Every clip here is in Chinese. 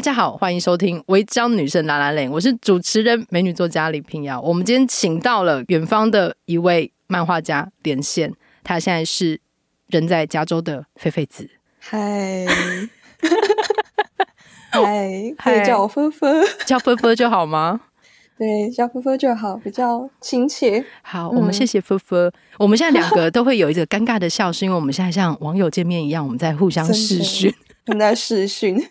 大家好，欢迎收听《违章女神拉拉链》，我是主持人美女作家李平瑶。我们今天请到了远方的一位漫画家连线，他现在是人在加州的菲菲子。嗨，嗨，可以叫我芬芬，叫芬芬就好吗？对，叫芬芬就好，比较亲切。好，我们谢谢芬芬。嗯、我们现在两个都会有一个尴尬的笑，是因为我们现在像网友见面一样，我们在互相视讯，正在视讯。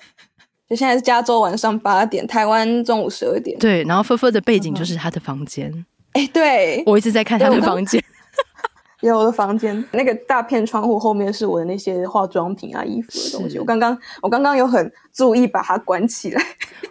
就现在是加州晚上八点，台湾中午十二点。对，然后菲菲的背景就是她的房间。哎、嗯，对，我一直在看她的房间。有我的房间，那个大片窗户后面是我的那些化妆品啊、衣服的东西。我刚刚，我刚刚有很注意把它关起来。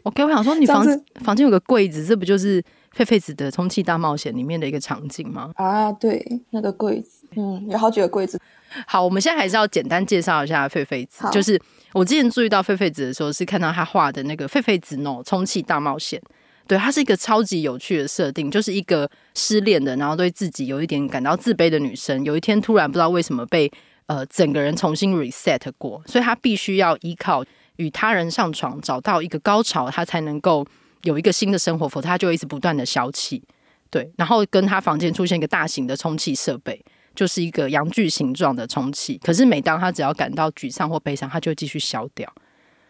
OK，我想说，你房子房间有个柜子，这不就是狒狒子的充气大冒险里面的一个场景吗？啊，对，那个柜子，嗯，有好几个柜子。好，我们现在还是要简单介绍一下狒狒子，就是。我之前注意到狒狒子的时候，是看到他画的那个狒狒子 no 充气大冒险，对，它是一个超级有趣的设定，就是一个失恋的，然后对自己有一点感到自卑的女生，有一天突然不知道为什么被呃整个人重新 reset 过，所以她必须要依靠与他人上床找到一个高潮，她才能够有一个新的生活，否则她就一直不断的消气，对，然后跟他房间出现一个大型的充气设备。就是一个阳具形状的充气，可是每当他只要感到沮丧或悲伤，他就继续消掉，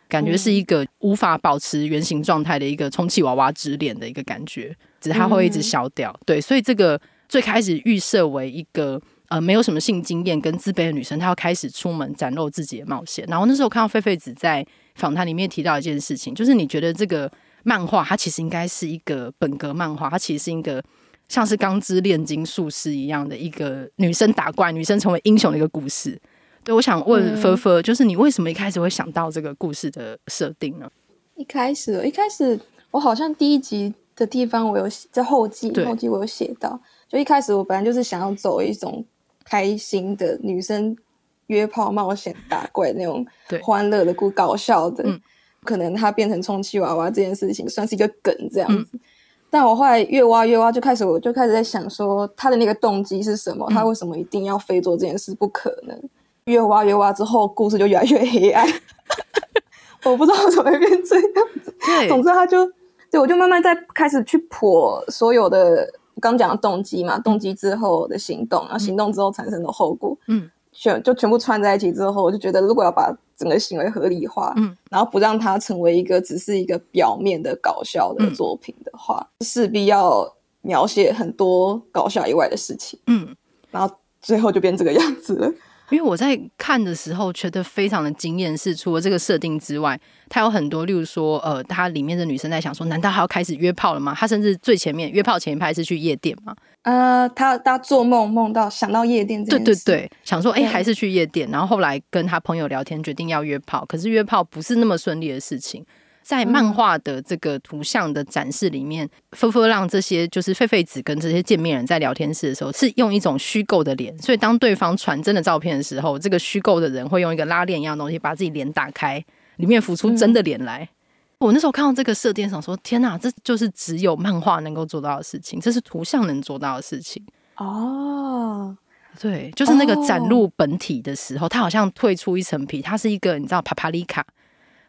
感觉是一个无法保持原形状态的一个充气娃娃之脸的一个感觉，只是他会一直消掉。嗯、对，所以这个最开始预设为一个呃没有什么性经验跟自卑的女生，她要开始出门展露自己的冒险。然后那时候看到狒狒子在访谈里面提到一件事情，就是你觉得这个漫画它其实应该是一个本格漫画，它其实是一个。像是钢之炼金术师一样的一个女生打怪、女生成为英雄的一个故事。对，我想问狒狒，就是你为什么一开始会想到这个故事的设定呢？一开始，一开始我好像第一集的地方我有在后记，后记我有写到，就一开始我本来就是想要走一种开心的女生约炮冒险打怪那种欢乐的故搞笑的，嗯、可能他变成充气娃娃这件事情算是一个梗这样子。嗯但我后来越挖越挖，就开始我就开始在想说，他的那个动机是什么？他为什么一定要非做这件事？不可能。越挖越挖之后，故事就越来越黑暗。我不知道怎么会变这样子。对，总之他就对我就慢慢在开始去破所有的刚讲的动机嘛，动机之后的行动，然后行动之后产生的后果，嗯，全就全部串在一起之后，我就觉得如果要把整个行为合理化，嗯，然后不让它成为一个只是一个表面的搞笑的作品的话，嗯、势必要描写很多搞笑以外的事情，嗯，然后最后就变这个样子了。因为我在看的时候觉得非常的惊艳，是除了这个设定之外，它有很多，例如说，呃，它里面的女生在想说，难道还要开始约炮了吗？她甚至最前面约炮前一拍是去夜店吗？呃，他他做梦梦到想到夜店这，对对对，想说，哎，还是去夜店，然后后来跟他朋友聊天，决定要约炮，可是约炮不是那么顺利的事情。在漫画的这个图像的展示里面，狒狒让这些就是狒狒子跟这些见面人在聊天室的时候，是用一种虚构的脸，所以当对方传真的照片的时候，这个虚构的人会用一个拉链一样的东西把自己脸打开，里面浮出真的脸来。嗯、我那时候看到这个设定，想说：天哪，这就是只有漫画能够做到的事情，这是图像能做到的事情哦。对，就是那个展露本体的时候，它好像退出一层皮，它是一个你知道帕帕利卡。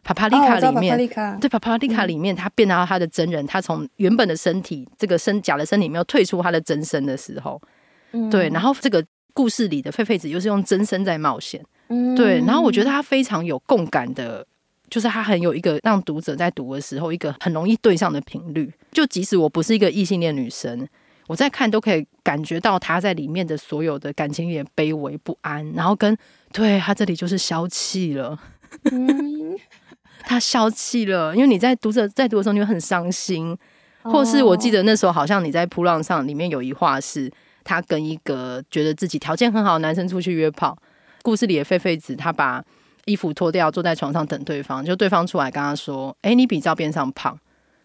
帕帕利卡里面，对帕帕利卡里面，他变到他的真人，他从原本的身体这个身假的身体没有退出他的真身的时候，对，然后这个故事里的狒狒子又是用真身在冒险，对，然后我觉得他非常有共感的，就是他很有一个让读者在读的时候一个很容易对上的频率，就即使我不是一个异性恋女生，我在看都可以感觉到他在里面的所有的感情也卑微不安，然后跟对他这里就是消气了。他消气了，因为你在读者在读的时候，你会很伤心，或是我记得那时候好像你在扑浪上里面有一话是，他跟一个觉得自己条件很好的男生出去约炮，故事里的狒狒子他把衣服脱掉，坐在床上等对方，就对方出来跟他说：“哎、欸，你比照片上胖。”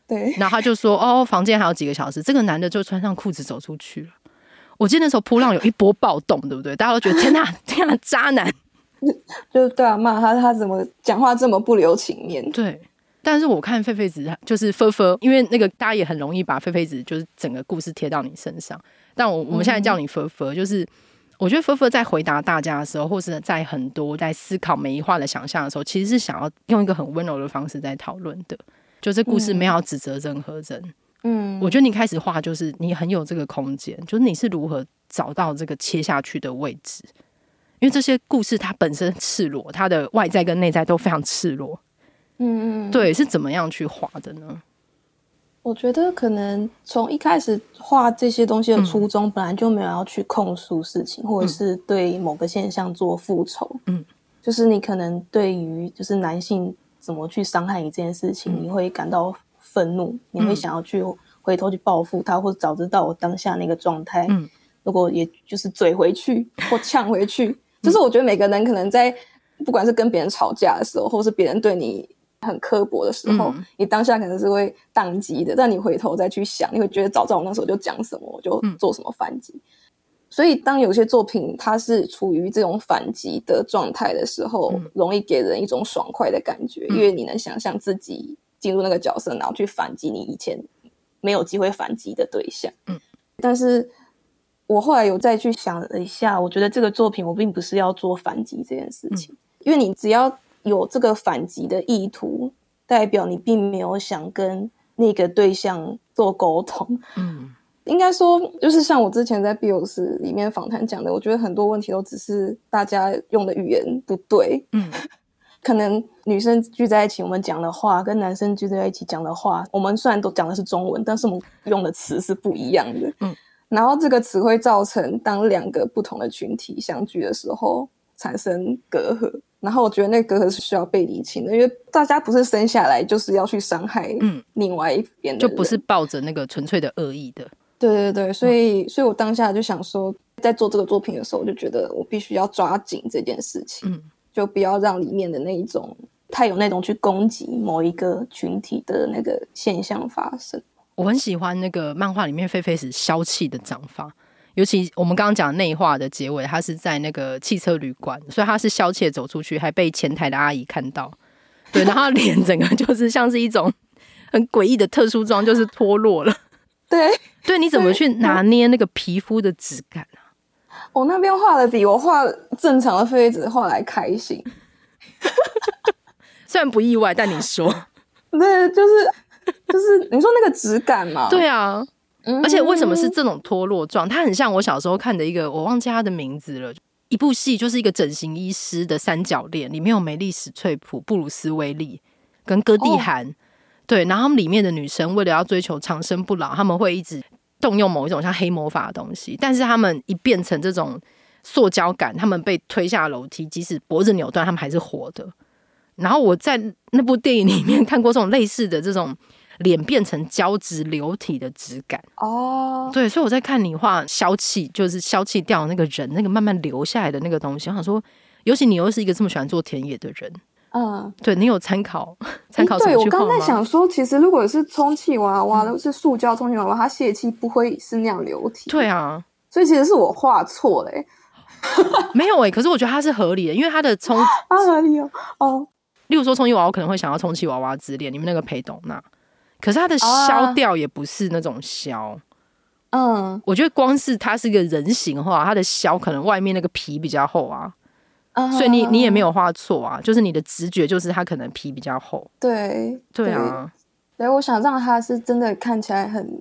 对，然后他就说：“哦，房间还有几个小时。”这个男的就穿上裤子走出去了。我记得那时候噗浪有一波暴动，对不对？大家都觉得天哪，天哪，渣男。就对啊，骂他，他怎么讲话这么不留情面？对，但是我看狒狒子就是菲菲，因为那个大家也很容易把狒狒子就是整个故事贴到你身上。但我我们现在叫你狒狒，就是我觉得芬芬在回答大家的时候，或是在很多在思考每一话的想象的时候，其实是想要用一个很温柔的方式在讨论的。就这故事没有指责任何人。嗯，我觉得你开始画就是你很有这个空间，就是你是如何找到这个切下去的位置。因为这些故事它本身赤裸，它的外在跟内在都非常赤裸。嗯嗯，对，是怎么样去画的呢？我觉得可能从一开始画这些东西的初衷，本来就没有要去控诉事情，嗯、或者是对某个现象做复仇。嗯，就是你可能对于就是男性怎么去伤害你这件事情，嗯、你会感到愤怒，你会想要去回头去报复他，或者早知道我当下那个状态，嗯，如果也就是嘴回去 或呛回去，嗯、就是我觉得每个人可能在不管是跟别人吵架的时候，或是别人对你。很刻薄的时候，嗯、你当下可能是会宕机的，但你回头再去想，你会觉得早知道我那时候就讲什么，我就做什么反击。嗯、所以，当有些作品它是处于这种反击的状态的时候，嗯、容易给人一种爽快的感觉，嗯、因为你能想象自己进入那个角色，然后去反击你以前没有机会反击的对象。嗯，但是我后来有再去想了一下，我觉得这个作品我并不是要做反击这件事情，嗯、因为你只要。有这个反击的意图，代表你并没有想跟那个对象做沟通。嗯，应该说，就是像我之前在 Bios 里面访谈讲的，我觉得很多问题都只是大家用的语言不对。嗯，可能女生聚在一起，我们讲的话跟男生聚在一起讲的话，我们虽然都讲的是中文，但是我们用的词是不一样的。嗯，然后这个词会造成当两个不同的群体相聚的时候产生隔阂。然后我觉得那个隔阂是需要被理清的，因为大家不是生下来就是要去伤害嗯另外一边的，就不是抱着那个纯粹的恶意的。对对对，所以，嗯、所以我当下就想说，在做这个作品的时候，我就觉得我必须要抓紧这件事情，嗯、就不要让里面的那一种太有那种去攻击某一个群体的那个现象发生。我很喜欢那个漫画里面菲菲是消气的长发。尤其我们刚刚讲内化的结尾，他是在那个汽车旅馆，所以他是消切走出去，还被前台的阿姨看到，对，然后脸整个就是像是一种很诡异的特殊妆，就是脱落了。对，对，你怎么去拿捏那个皮肤的质感啊？我那边画的比我画正常的狒狒子画来开心，虽然不意外，但你说，对，就是就是你说那个质感嘛？对啊。而且为什么是这种脱落状？它很像我小时候看的一个，我忘记它的名字了。一部戏就是一个整形医师的三角恋，里面有梅丽史翠普、布鲁斯威利跟戈蒂涵。哦、对，然后他们里面的女生为了要追求长生不老，他们会一直动用某一种像黑魔法的东西。但是他们一变成这种塑胶感，他们被推下楼梯，即使脖子扭断，他们还是活的。然后我在那部电影里面看过这种类似的这种。脸变成胶质流体的质感哦，对，所以我在看你画消气，就是消气掉那个人，那个慢慢流下来的那个东西。我想说，尤其你又是一个这么喜欢做田野的人，嗯，对你有参考参考？对，我刚在想说，其实如果是充气娃娃，都是塑胶充气娃娃，它泄气不会是那样流体。对啊，所以其实是我画错嘞，没有哎，可是我觉得它是合理的，因为它的充 啊合理哦哦，例如说充气娃娃，我可能会想要充气娃娃之恋，你们那个裴斗娜。可是它的消掉也不是那种消，嗯，我觉得光是它是一个人形化，它的削可能外面那个皮比较厚啊，嗯，所以你你也没有画错啊，就是你的直觉就是它可能皮比较厚，对对啊，所以我想让它是真的看起来很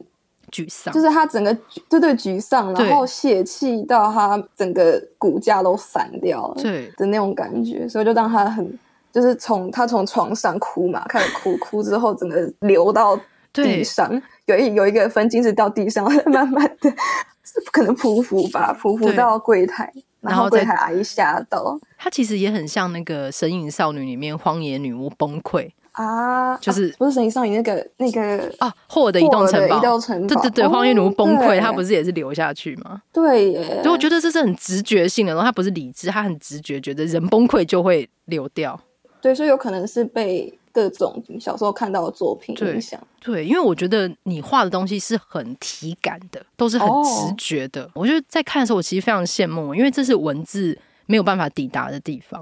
沮丧，就是它整个对对沮丧，然后泄气到它整个骨架都散掉了，对。的那种感觉，所以就让它很。就是从他从床上哭嘛，开始哭，哭之后整个流到地上，有一有一个分镜是掉地上，慢慢的，不可能匍匐吧，匍匐到柜台，对然后柜台阿姨吓到。他其实也很像那个《神隐少女》里面荒野女巫崩溃啊，就是、啊、不是《神隐少女》那个那个啊，霍尔的移动城堡，移动城堡，对对对，荒野女巫崩溃，他、哦、不是也是流下去吗？对耶，所以我觉得这是很直觉性的，然后他不是理智，他很直觉，觉得人崩溃就会流掉。对，所以有可能是被各种小时候看到的作品影响。对，因为我觉得你画的东西是很体感的，都是很直觉的。哦、我觉得在看的时候，我其实非常羡慕，因为这是文字没有办法抵达的地方。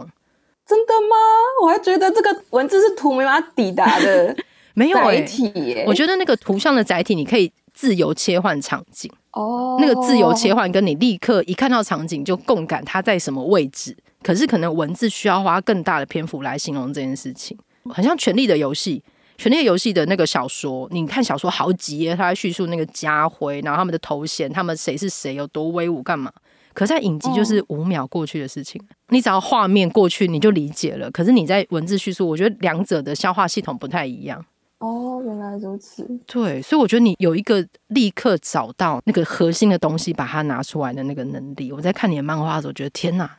真的吗？我还觉得这个文字是图没办法抵达的，没有载体耶。我觉得那个图像的载体，你可以自由切换场景。哦，那个自由切换跟你立刻一看到场景就共感它在什么位置，可是可能文字需要花更大的篇幅来形容这件事情，很像《权力的游戏》。《权力的游戏》的那个小说，你看小说好几页，他在叙述那个家徽，然后他们的头衔，他们谁是谁，有多威武，干嘛？可是在影集就是五秒过去的事情，哦、你只要画面过去你就理解了。可是你在文字叙述，我觉得两者的消化系统不太一样。哦，原来如此。对，所以我觉得你有一个立刻找到那个核心的东西，把它拿出来的那个能力。我在看你的漫画的时候，觉得天哪，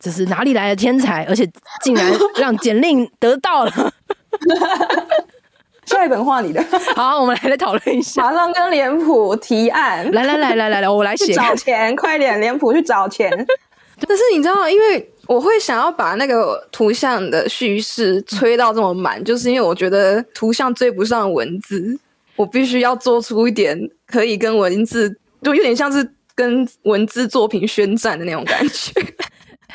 这是哪里来的天才？而且竟然 让简令得到了。下一本画你的，好，我们来来讨论一下。马上跟脸谱提案，来来来来来来，我来写。找钱，快点，脸谱去找钱。但是你知道，因为我会想要把那个图像的叙事吹到这么满，就是因为我觉得图像追不上文字，我必须要做出一点可以跟文字，就有点像是跟文字作品宣战的那种感觉。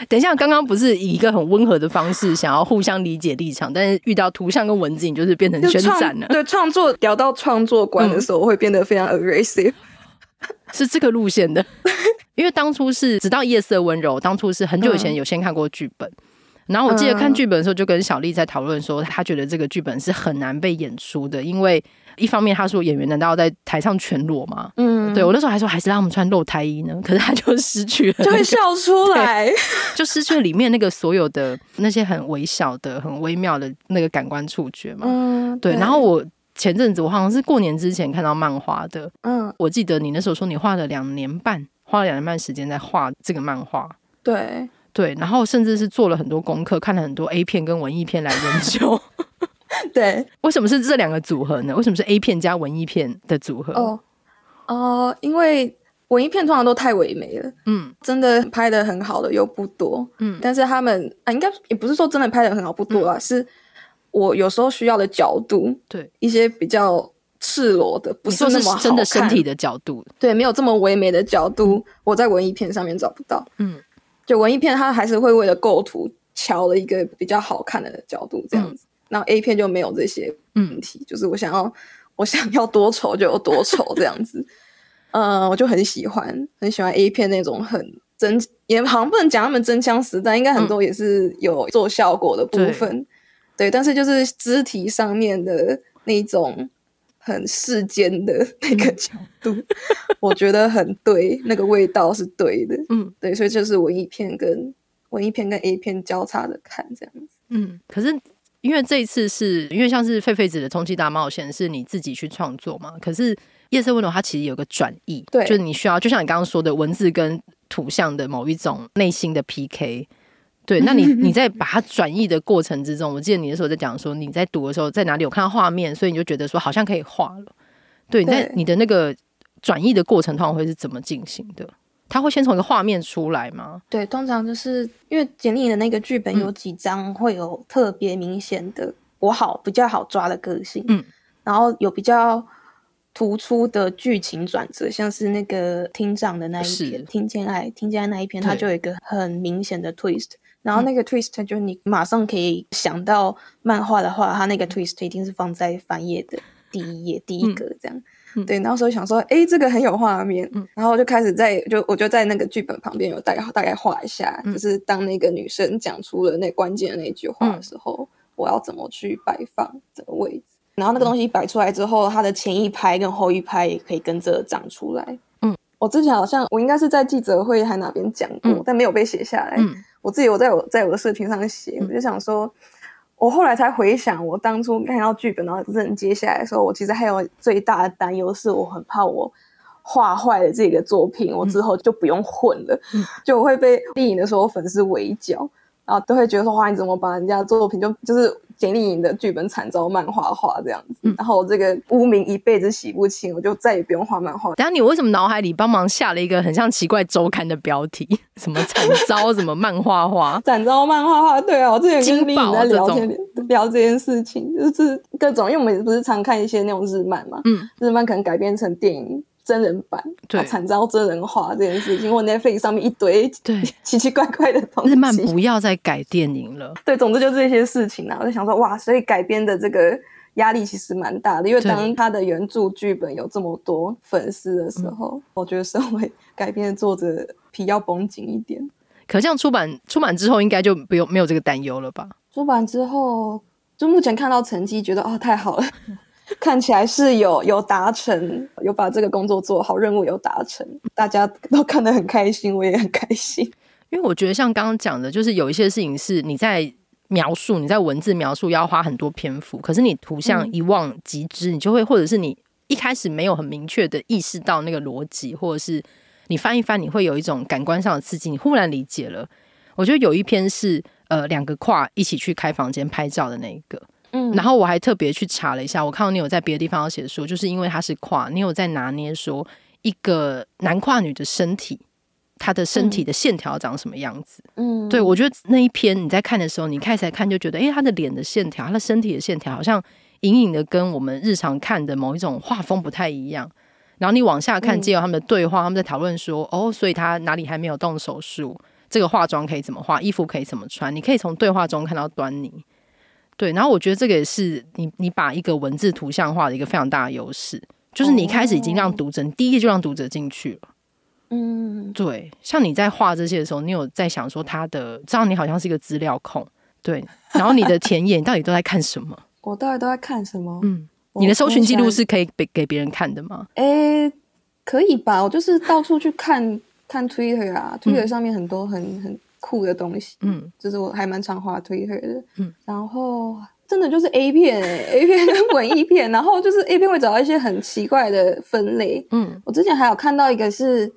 等一下，刚刚不是以一个很温和的方式想要互相理解立场，但是遇到图像跟文字，你就是变成宣战了。对，创作聊到创作观的时候，会变得非常 aggressive，是这个路线的。因为当初是直到夜色温柔，当初是很久以前有先看过剧本，然后我记得看剧本的时候，就跟小丽在讨论说，她觉得这个剧本是很难被演出的，因为。一方面，她说演员难道要在台上全裸吗？嗯，对我那时候还说还是让他们穿露胎衣呢，可是他就失去了、那个，就会笑出来，就失去了里面那个所有的那些很微小的、很微妙的那个感官触觉嘛。嗯，对。然后我前阵子我好像是过年之前看到漫画的，嗯，我记得你那时候说你画了两年半，花了两年半时间在画这个漫画，对对，然后甚至是做了很多功课，看了很多 A 片跟文艺片来研究。对，为什么是这两个组合呢？为什么是 A 片加文艺片的组合？哦，哦、呃，因为文艺片通常都太唯美了，嗯，真的拍的很好的又不多，嗯，但是他们啊，应该也不是说真的拍的很好不多啊，嗯、是我有时候需要的角度，对，一些比较赤裸的，不是那么好看，真的身体的角度，对，没有这么唯美的角度，我在文艺片上面找不到，嗯，就文艺片它还是会为了构图调了一个比较好看的角度，这样子。嗯然后 A 片就没有这些问题，嗯、就是我想要我想要多丑就有多丑这样子，嗯，我就很喜欢很喜欢 A 片那种很真，也好像不能讲他们真枪实弹，应该很多也是有做效果的部分，嗯、对，对，但是就是肢体上面的那种很世间的那个角度，嗯、我觉得很对，那个味道是对的，嗯，对，所以就是文艺片跟文艺片跟 A 片交叉的看这样子，嗯，可是。因为这一次是因为像是狒狒子的充气大冒险是你自己去创作嘛，可是夜色温柔它其实有个转译，对，就是你需要就像你刚刚说的文字跟图像的某一种内心的 PK，对，那你 你在把它转译的过程之中，我记得你那时候在讲说你在读的时候在哪里有看到画面，所以你就觉得说好像可以画了，对，那你的那个转译的过程通常会是怎么进行的？他会先从一个画面出来吗？对，通常就是因为简历的那个剧本有几张会有特别明显的我好比较好抓的个性，嗯，然后有比较突出的剧情转折，像是那个厅长的那一篇，听见爱，听见爱那一篇，它就有一个很明显的 twist，然后那个 twist 就你马上可以想到漫画的话，它那个 twist 一定是放在翻页的第一页第一个这样。对，然后所以想说，哎，这个很有画面，嗯、然后就开始在就我就在那个剧本旁边有大概大概画一下，嗯、就是当那个女生讲出了那关键的那句话的时候，嗯、我要怎么去摆放这个位置，然后那个东西摆出来之后，它的前一拍跟后一拍也可以跟着长出来。嗯，我之前好像我应该是在记者会还哪边讲过，嗯、但没有被写下来。嗯、我自己我在我在我的视频上写，嗯、我就想说。我后来才回想，我当初看到剧本，然后认接下来的时候，我其实还有最大的担忧，是我很怕我画坏了这个作品，我之后就不用混了，嗯、就会被电影的时候粉丝围剿。然后都会觉得说，哇，你怎么把人家作品就就是简莉颖的剧本惨遭漫画化这样子？嗯、然后我这个污名一辈子洗不清，我就再也不用画漫画。然后你为什么脑海里帮忙下了一个很像奇怪周刊的标题？什么惨遭什么漫画化？惨遭漫画化？对啊，我之前跟丽颖在聊天聊这件事情，就是各种，因为我们不是常看一些那种日漫嘛，嗯，日漫可能改编成电影。真人版对惨遭真人化这件事情，或 Netflix 上面一堆对 奇奇怪怪的东西。日漫不要再改电影了。对，总之就这些事情啊，我就想说，哇，所以改编的这个压力其实蛮大的，因为当他的原著剧本有这么多粉丝的时候，我觉得身为改编的作者皮要绷紧一点。可这样出版出版之后，应该就不用没有这个担忧了吧？出版之后，就目前看到成绩，觉得哦太好了，看起来是有有达成，有把这个工作做好，任务有达成，大家都看得很开心，我也很开心。因为我觉得像刚刚讲的，就是有一些事情是你在描述，你在文字描述要花很多篇幅，可是你图像一望即知，你就会，或者是你一开始没有很明确的意识到那个逻辑，或者是。你翻一翻，你会有一种感官上的刺激，你忽然理解了。我觉得有一篇是呃两个跨一起去开房间拍照的那一个，嗯，然后我还特别去查了一下，我看到你有在别的地方要写说，就是因为他是跨，你有在拿捏说一个男跨女的身体，他的身体的线条长什么样子，嗯，对，我觉得那一篇你在看的时候，你开始来看就觉得，哎，他的脸的线条，他的身体的线条，好像隐隐的跟我们日常看的某一种画风不太一样。然后你往下看，借由他们的对话，嗯、他们在讨论说：“哦，所以他哪里还没有动手术？这个化妆可以怎么化？衣服可以怎么穿？你可以从对话中看到端倪。”对，然后我觉得这个也是你你把一个文字图像化的一个非常大的优势，就是你一开始已经让读者，哦、你第一页就让读者进去了。嗯，对。像你在画这些的时候，你有在想说他的，知道你好像是一个资料控，对。然后你的田野，你到底都在看什么？我到底都在看什么？嗯。你的搜寻记录是可以给给别人看的吗？诶、欸，可以吧。我就是到处去看看 Twitter 啊，Twitter 上面很多很很酷的东西。嗯，就是我还蛮常滑 Twitter 的。嗯，然后真的就是 A 片、欸、A 片跟文艺片，然后就是 A 片会找到一些很奇怪的分类。嗯，我之前还有看到一个是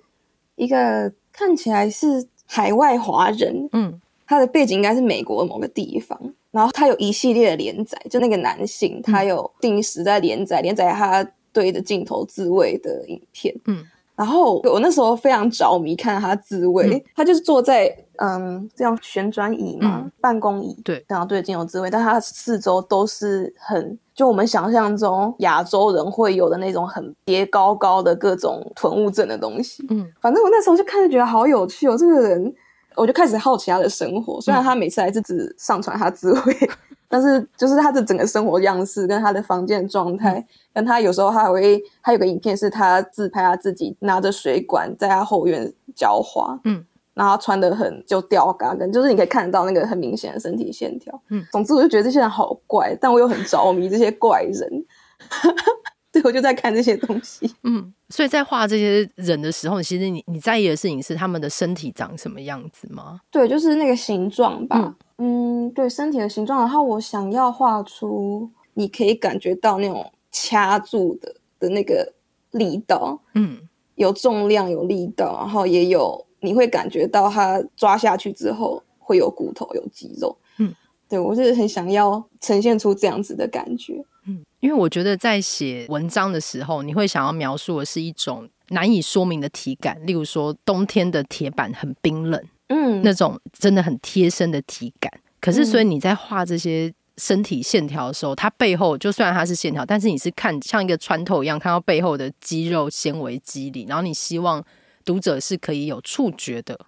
一个看起来是海外华人，嗯，他的背景应该是美国的某个地方。然后他有一系列的连载，就那个男性，他有定时在连载，连载他对着镜头自慰的影片。嗯，然后我那时候非常着迷，看他自慰，嗯、他就是坐在嗯这样旋转椅嘛，嗯、办公椅，对，然后对着镜头自慰，但他四周都是很就我们想象中亚洲人会有的那种很叠高高的各种囤物症的东西。嗯，反正我那时候就看着觉得好有趣哦，这个人。我就开始好奇他的生活，虽然他每次还是只上传他自慰，嗯、但是就是他的整个生活样式跟他的房间状态，嗯、跟他有时候他还会，他有个影片是他自拍他自己拿着水管在他后院浇花，嗯，然后他穿的很就吊嘎跟，就是你可以看得到那个很明显的身体线条，嗯，总之我就觉得这些人好怪，但我又很着迷这些怪人。对，我就在看这些东西。嗯，所以在画这些人的时候，其实你你在意的事情是他们的身体长什么样子吗？对，就是那个形状吧。嗯，嗯，对，身体的形状。然后我想要画出你可以感觉到那种掐住的的那个力道。嗯，有重量，有力道，然后也有你会感觉到它抓下去之后会有骨头，有肌肉。嗯，对，我是很想要呈现出这样子的感觉。嗯，因为我觉得在写文章的时候，你会想要描述的是一种难以说明的体感，例如说冬天的铁板很冰冷，嗯，那种真的很贴身的体感。可是，所以你在画这些身体线条的时候，它背后就虽然它是线条，但是你是看像一个穿透一样，看到背后的肌肉纤维肌理，然后你希望读者是可以有触觉的，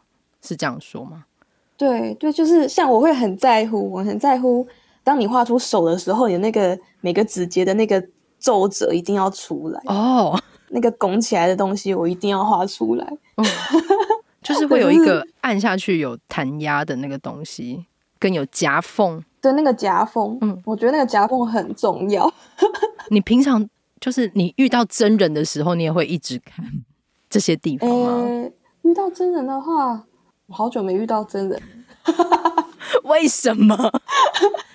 是这样说吗？对对，就是像我会很在乎，我很在乎。当你画出手的时候，你的那个每个指节的那个皱褶一定要出来哦。Oh. 那个拱起来的东西，我一定要画出来。嗯，就是 会有一个按下去有弹压的那个东西，跟有夹缝。对，那个夹缝，嗯，我觉得那个夹缝很重要。你平常就是你遇到真人的时候，你也会一直看这些地方吗？欸，遇到真人的话，我好久没遇到真人。为什么？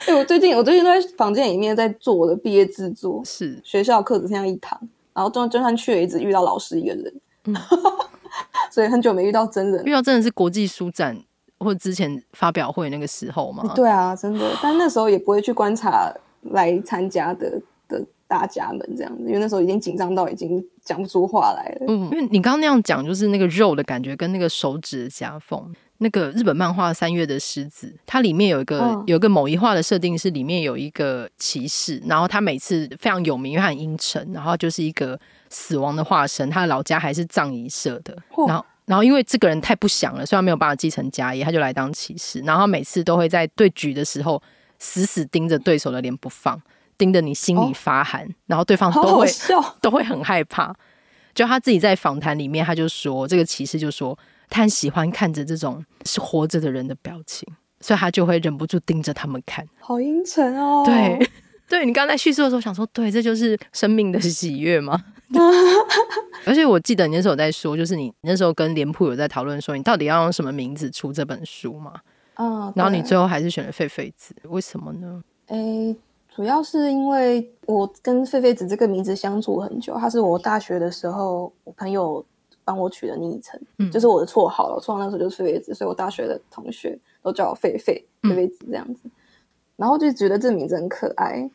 对，我最近我最近都在房间里面在做我的毕业制作，是学校课只剩下一堂，然后就就算去了，一直遇到老师一个人，嗯、所以很久没遇到真人。遇到真人是国际书展或之前发表会那个时候吗？对啊，真的，但那时候也不会去观察来参加的的大家们这样子，因为那时候已经紧张到已经讲不出话来了。嗯，因为你刚刚那样讲，就是那个肉的感觉跟那个手指的夹缝。那个日本漫画《三月的狮子》，它里面有一个、哦、有一个某一画的设定是里面有一个骑士，然后他每次非常有名，因为他很阴沉，然后就是一个死亡的化身，他的老家还是葬仪社的，哦、然后然后因为这个人太不祥了，所以他没有办法继承家业，他就来当骑士，然后每次都会在对局的时候死死盯着对手的脸不放。盯着你心里发寒，哦、然后对方都会 都会很害怕。就他自己在访谈里面，他就说这个骑士就说他很喜欢看着这种是活着的人的表情，所以他就会忍不住盯着他们看。好阴沉哦。对，对你刚才叙述的时候想说，对，这就是生命的喜悦吗？而且我记得你那时候在说，就是你那时候跟脸谱有在讨论说，你到底要用什么名字出这本书嘛？嗯，然后你最后还是选了狒狒子，为什么呢？诶。主要是因为我跟狒狒子这个名字相处很久，他是我大学的时候我朋友帮我取的昵称，嗯，就是我的绰号了。绰号那时候就是狒狒子，所以我大学的同学都叫我狒狒、狒狒子这样子。然后就觉得这名字很可爱，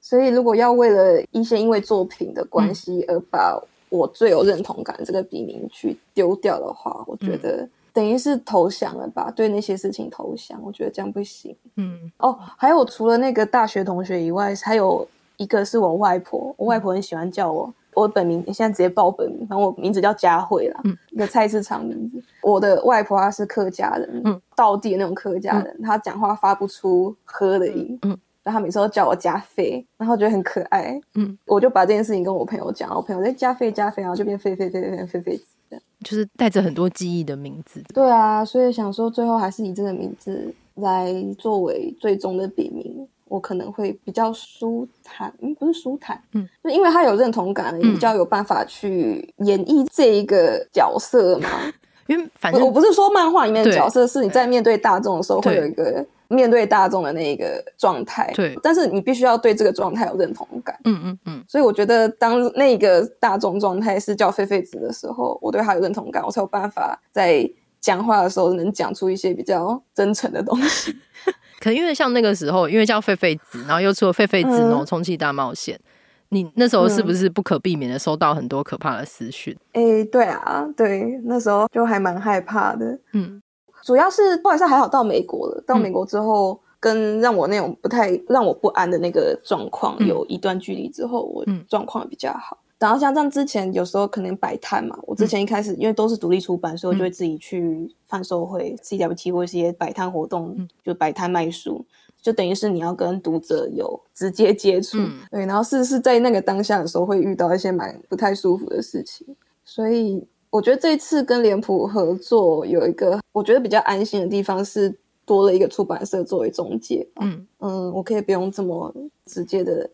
所以如果要为了一些因为作品的关系而把我最有认同感这个笔名去丢掉的话，我觉得。等于是投降了吧？对那些事情投降，我觉得这样不行。嗯，哦，还有除了那个大学同学以外，还有一个是我外婆。我外婆很喜欢叫我，我本名现在直接报本名，反正我名字叫佳慧啦，嗯，一个菜市场名字。我的外婆她是客家人，嗯，道地的那种客家人，她讲话发不出呵的音，嗯，然每次都叫我加菲，然后觉得很可爱，嗯，我就把这件事情跟我朋友讲，我朋友在加菲加菲，然后就变菲菲菲菲菲菲子。就是带着很多记忆的名字，对啊，所以想说最后还是以这个名字来作为最终的笔名，我可能会比较舒坦，嗯，不是舒坦，嗯，就因为他有认同感，也比较有办法去演绎这一个角色嘛。因为反正我不是说漫画里面的角色，是你在面对大众的时候会有一个。面对大众的那一个状态，对，但是你必须要对这个状态有认同感，嗯嗯嗯，所以我觉得当那个大众状态是叫狒狒子的时候，我对他有认同感，我才有办法在讲话的时候能讲出一些比较真诚的东西。可能因为像那个时候，因为叫狒狒子，然后又出了狒狒子喏充气大冒险，你那时候是不是不可避免的收到很多可怕的私讯？哎、欸，对啊，对，那时候就还蛮害怕的，嗯。主要是后来是还好到美国了，到美国之后，跟让我那种不太让我不安的那个状况有一段距离之后，我状况比较好。然后像这样之前有时候可能摆摊嘛，我之前一开始因为都是独立出版，所以我就会自己去贩售会、CWT 或一些摆摊活动，就摆摊卖书，就等于是你要跟读者有直接接触。对，然后是是在那个当下的时候会遇到一些蛮不太舒服的事情，所以。我觉得这一次跟脸谱合作有一个我觉得比较安心的地方是多了一个出版社作为中介，嗯嗯，我可以不用这么直接的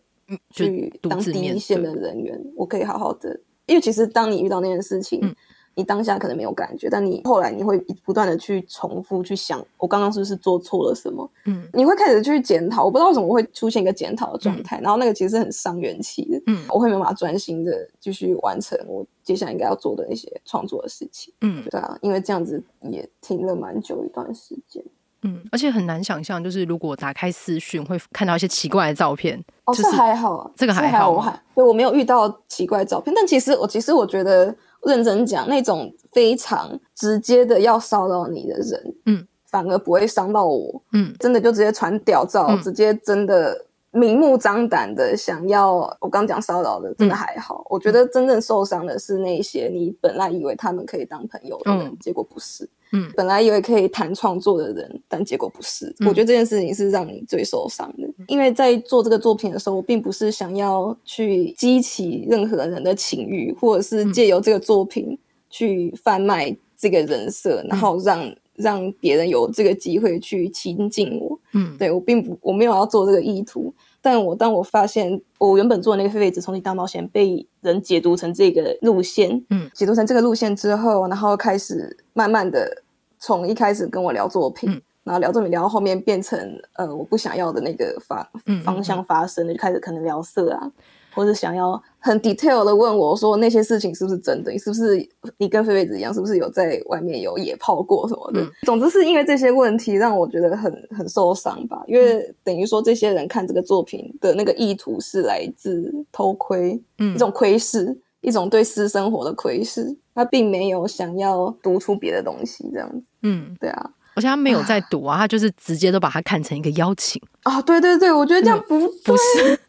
去当第一线的人员，我可以好好的，因为其实当你遇到那件事情。嗯你当下可能没有感觉，但你后来你会不断的去重复去想，我刚刚是不是做错了什么？嗯，你会开始去检讨。我不知道为什么会出现一个检讨的状态，嗯、然后那个其实很伤元气的。嗯，我会没有办法专心的继续完成我接下来应该要做的那些创作的事情。嗯，对啊，因为这样子也停了蛮久一段时间。嗯，而且很难想象，就是如果打开视讯会看到一些奇怪的照片。哦，就是还好，这个还好，我还对我没有遇到奇怪的照片，但其实我其实我觉得。认真讲，那种非常直接的要骚扰你的人，嗯，反而不会伤到我，嗯，真的就直接传屌照，嗯、直接真的明目张胆的想要，我刚讲骚扰的，真的还好。嗯、我觉得真正受伤的是那些你本来以为他们可以当朋友的人，嗯、结果不是。嗯，本来以为可以谈创作的人，但结果不是。嗯、我觉得这件事情是让你最受伤的，嗯、因为在做这个作品的时候，我并不是想要去激起任何人的情欲，或者是借由这个作品去贩卖这个人设，嗯、然后让让别人有这个机会去亲近我。嗯，对，我并不，我没有要做这个意图。但我当我发现我原本做的那个《废废子重启大冒险》被人解读成这个路线，嗯，解读成这个路线之后，然后开始慢慢的。从一开始跟我聊作品，嗯、然后聊作品聊到后面变成呃我不想要的那个方方向发生，嗯嗯嗯就开始可能聊色啊，或者想要很 detail 的问我说那些事情是不是真的？你是不是你跟菲菲子一样，是不是有在外面有野炮过什么的？嗯、总之是因为这些问题让我觉得很很受伤吧，因为等于说这些人看这个作品的那个意图是来自偷窥，嗯，一种窥视。一种对私生活的窥视，他并没有想要读出别的东西，这样子。嗯，对啊，而且他没有在读啊，啊他就是直接都把它看成一个邀请啊。对对对，我觉得这样不、嗯、不是，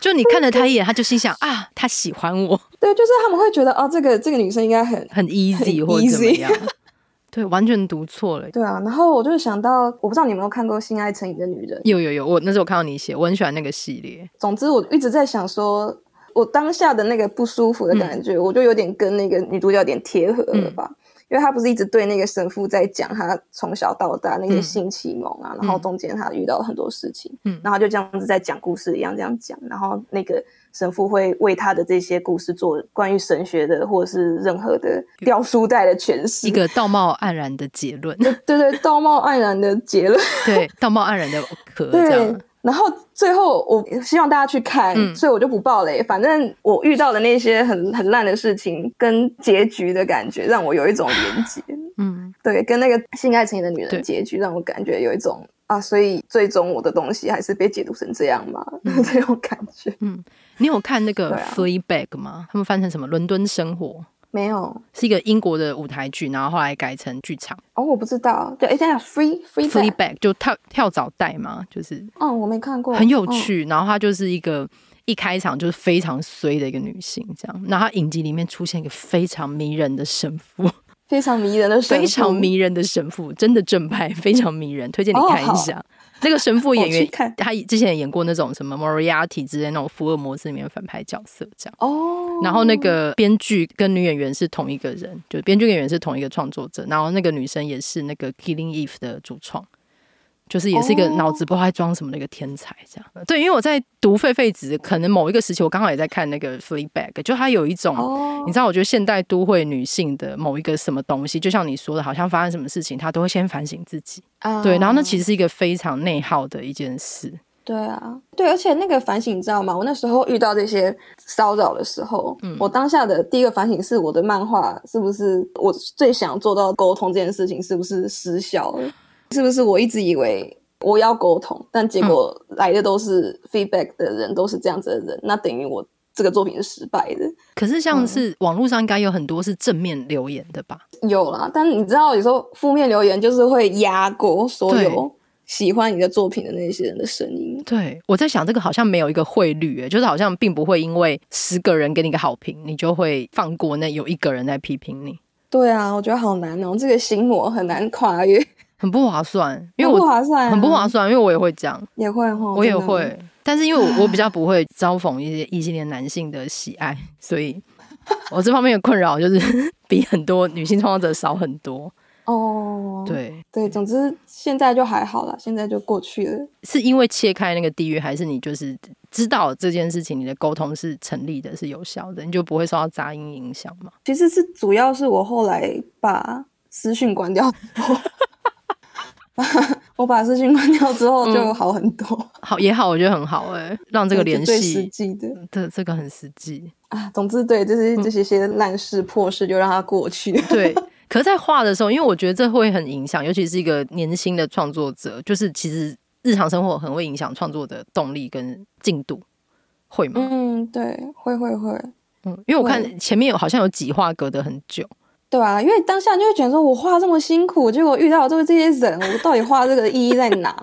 就你看了他一眼，他就心想啊，他喜欢我。对，就是他们会觉得啊，这个这个女生应该很很 easy 或者怎么样。对，完全读错了。对啊，然后我就想到，我不知道你有没有看过《性爱成瘾的女人》？有有有，我那时候看到你写，我很喜欢那个系列。总之，我一直在想说，我当下的那个不舒服的感觉，嗯、我就有点跟那个女主角有点贴合了吧。嗯因为他不是一直对那个神父在讲他从小到大那些性启蒙啊，嗯、然后中间他遇到了很多事情，嗯，然后就这样子在讲故事一样这样讲，然后那个神父会为他的这些故事做关于神学的或者是任何的掉书袋的诠释，一个道貌岸然的结论，对对，道貌岸然的结论，对，道貌岸然的壳这样。然后最后，我希望大家去看，嗯、所以我就不爆雷。反正我遇到的那些很很烂的事情，跟结局的感觉，让我有一种连接。嗯，对，跟那个性爱成瘾的女人的结局，让我感觉有一种啊，所以最终我的东西还是被解读成这样嘛，嗯、这种感觉。嗯，你有看那个《Fleabag》吗？他们翻成什么？伦敦生活。没有，是一个英国的舞台剧，然后后来改成剧场。哦，我不知道。对，哎，等下，free free free back 就跳跳蚤带嘛，就是。哦，我没看过。很有趣，哦、然后她就是一个一开场就是非常衰的一个女性，这样。然后她影集里面出现一个非常迷人的神父，非常迷人的神父，非常迷人的神父，真的正派，非常迷人，推荐你看一下。哦那个神父演员，他之前也演过那种什么 Moriarty 之类那种福尔摩斯里面反派角色，这样。哦。然后那个编剧跟女演员是同一个人，就编剧跟演员是同一个创作者。然后那个女生也是那个 Killing Eve 的主创。就是也是一个脑子不知道在装什么的一个天才，这样、oh. 对，因为我在读废废子，可能某一个时期，我刚好也在看那个 Fleabag，就它有一种，oh. 你知道，我觉得现代都会女性的某一个什么东西，就像你说的，好像发生什么事情，她都会先反省自己，oh. 对，然后那其实是一个非常内耗的一件事。对啊，对，而且那个反省，你知道吗？我那时候遇到这些骚扰的时候，嗯，我当下的第一个反省是我的漫画是不是我最想做到沟通这件事情是不是失效了？是不是我一直以为我要沟通，但结果来的都是 feedback 的人，嗯、都是这样子的人，那等于我这个作品是失败的。可是像是网络上应该有很多是正面留言的吧？嗯、有啦，但你知道有时候负面留言就是会压过所有喜欢你的作品的那些人的声音。对，我在想这个好像没有一个汇率，就是好像并不会因为十个人给你个好评，你就会放过那有一个人在批评你。对啊，我觉得好难哦，这个心魔很难跨越。很不划算，因为我不划算，很不划算，因为我也会这样，也会哈，我也会，但是因为我我比较不会招逢一些异性恋男性的喜爱，所以我这方面的困扰就是 比很多女性创作者少很多。哦，对对，总之现在就还好了，现在就过去了。是因为切开那个地狱，还是你就是知道这件事情，你的沟通是成立的，是有效的，你就不会受到杂音影响吗？其实是主要是我后来把私讯关掉。我把事情关掉之后就好很多，嗯、好也好，我觉得很好哎、欸，让这个联系最实际的，这这个很实际啊。总之，对，就是这些些烂事破事就让它过去。对，可是在画的时候，因为我觉得这会很影响，尤其是一个年轻的创作者，就是其实日常生活很会影响创作的动力跟进度，会吗？嗯，对，会会会，嗯，因为我看前面有好像有几画隔得很久。对啊，因为当下就会觉得说，我画这么辛苦，结果遇到这个这些人，我到底画这个意义在哪？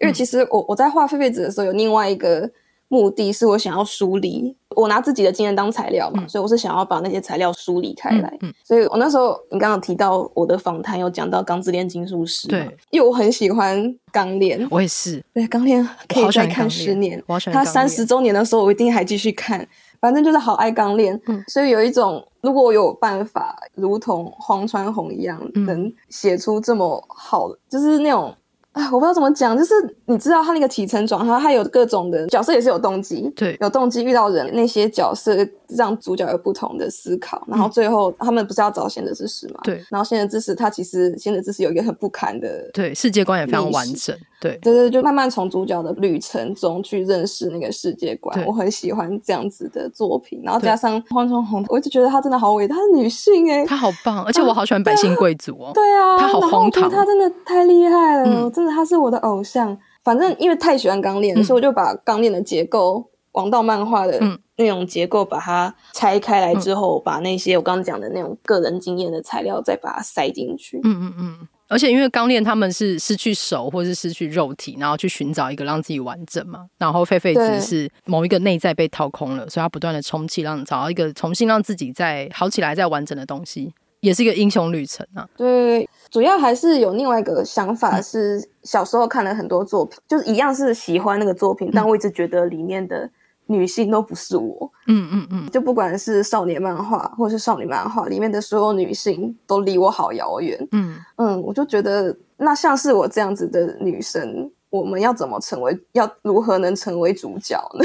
因为其实我我在画废废子的时候，有另外一个目的是我想要梳理，我拿自己的经验当材料嘛，嗯、所以我是想要把那些材料梳理开来。嗯嗯、所以我那时候你刚刚提到我的访谈有讲到《钢之炼金术师》，对，因为我很喜欢《钢炼》，我也是，对，《钢炼》可以再看十年，他三十周年的时候，我一定还继续看。反正就是好爱钢炼，嗯，所以有一种，如果我有办法，如同荒川弘一样，能写出这么好，就是那种。啊，我不知道怎么讲，就是你知道他那个起承转合，他有各种的角色也是有动机，对，有动机遇到人那些角色让主角有不同的思考，然后最后他们不是要找贤者之石嘛？对，然后贤者之石他其实贤者之石有一个很不堪的，对，世界观也非常完整，对，对对，就慢慢从主角的旅程中去认识那个世界观，我很喜欢这样子的作品，然后加上荒川弘，我就觉得她真的好伟大，她是女性哎、欸，她好棒，而且我好喜欢百姓贵族哦，对啊，她好荒唐，她真的太厉害了。嗯他是我的偶像，反正因为太喜欢钢炼，嗯、所以我就把钢炼的结构，王道漫画的那种结构，把它拆开来之后，嗯、把那些我刚刚讲的那种个人经验的材料，再把它塞进去。嗯嗯嗯。而且因为钢炼他们是失去手或是失去肉体，然后去寻找一个让自己完整嘛。然后狒狒只是某一个内在被掏空了，所以他不断的充气，让找到一个重新让自己再好起来、再完整的东西。也是一个英雄旅程啊。对，主要还是有另外一个想法，是小时候看了很多作品，嗯、就是一样是喜欢那个作品，但我一直觉得里面的女性都不是我。嗯嗯嗯，就不管是少年漫画或是少女漫画里面的所有女性，都离我好遥远。嗯嗯，我就觉得那像是我这样子的女生，我们要怎么成为？要如何能成为主角呢？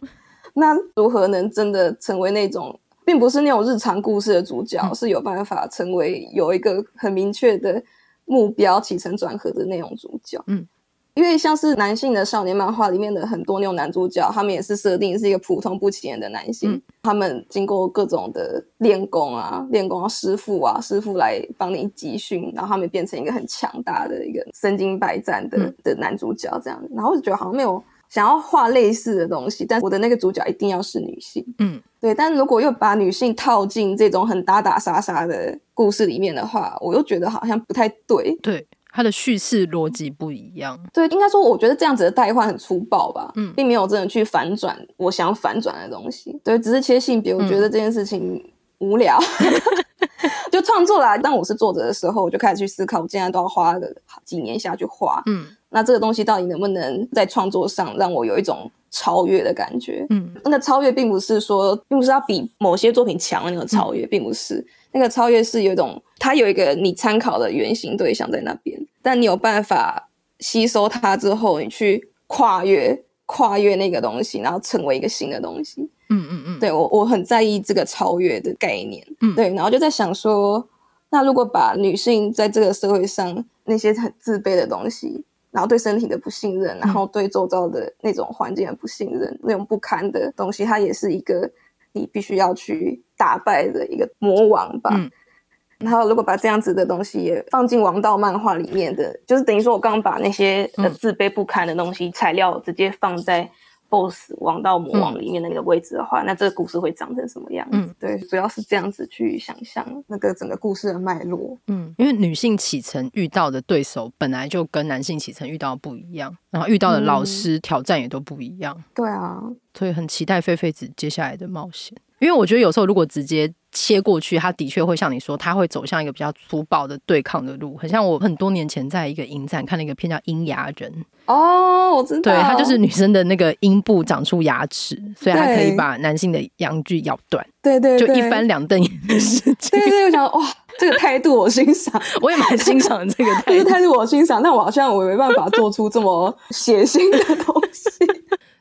那如何能真的成为那种，并不是那种日常故事的主角，嗯、是有办法成为有一个很明确的目标、起承转合的那种主角。嗯，因为像是男性的少年漫画里面的很多那种男主角，他们也是设定是一个普通不起眼的男性，嗯、他们经过各种的练功啊，练功师傅啊，师傅来帮你集训，然后他们变成一个很强大的一个身经百战的、嗯、的男主角这样。然后我就觉得好像没有。想要画类似的东西，但我的那个主角一定要是女性。嗯，对。但如果又把女性套进这种很打打杀杀的故事里面的话，我又觉得好像不太对。对，它的叙事逻辑不一样。对，应该说，我觉得这样子的代换很粗暴吧。嗯，并没有真的去反转我想反转的东西。对，只是切性别，我觉得这件事情无聊。嗯 就创作啦。当我是作者的时候，我就开始去思考，我现在都要花个几年下去画。嗯，那这个东西到底能不能在创作上让我有一种超越的感觉？嗯，那个超越并不是说，并不是要比某些作品强的那个超越，嗯、并不是那个超越是有一种，它有一个你参考的原型对象在那边，但你有办法吸收它之后，你去跨越跨越那个东西，然后成为一个新的东西。嗯嗯嗯，对，我我很在意这个超越的概念，嗯，对，然后就在想说，那如果把女性在这个社会上那些很自卑的东西，然后对身体的不信任，然后对周遭的那种环境的不信任，嗯、那种不堪的东西，它也是一个你必须要去打败的一个魔王吧。嗯，然后如果把这样子的东西也放进王道漫画里面的，就是等于说我刚刚把那些呃自卑不堪的东西材料直接放在。BOSS 王道魔王里面那个位置的话，嗯、那这个故事会长成什么样子？嗯，对，主要是这样子去想象那个整个故事的脉络。嗯，因为女性启程遇到的对手本来就跟男性启程遇到的不一样，然后遇到的老师挑战也都不一样。嗯、对啊，所以很期待菲菲子接下来的冒险。因为我觉得有时候如果直接切过去，他的确会像你说，他会走向一个比较粗暴的对抗的路，很像我很多年前在一个影展看了一个片叫《阴牙人》哦，我知道，对，他就是女生的那个阴部长出牙齿，所以他可以把男性的阳具咬断，对，对对，就一翻两瞪眼的事情。对，对对，我想哇，这个态度我欣赏，我也蛮欣赏这个态度，这个态度我欣赏，但我好像我没办法做出这么血腥的东西。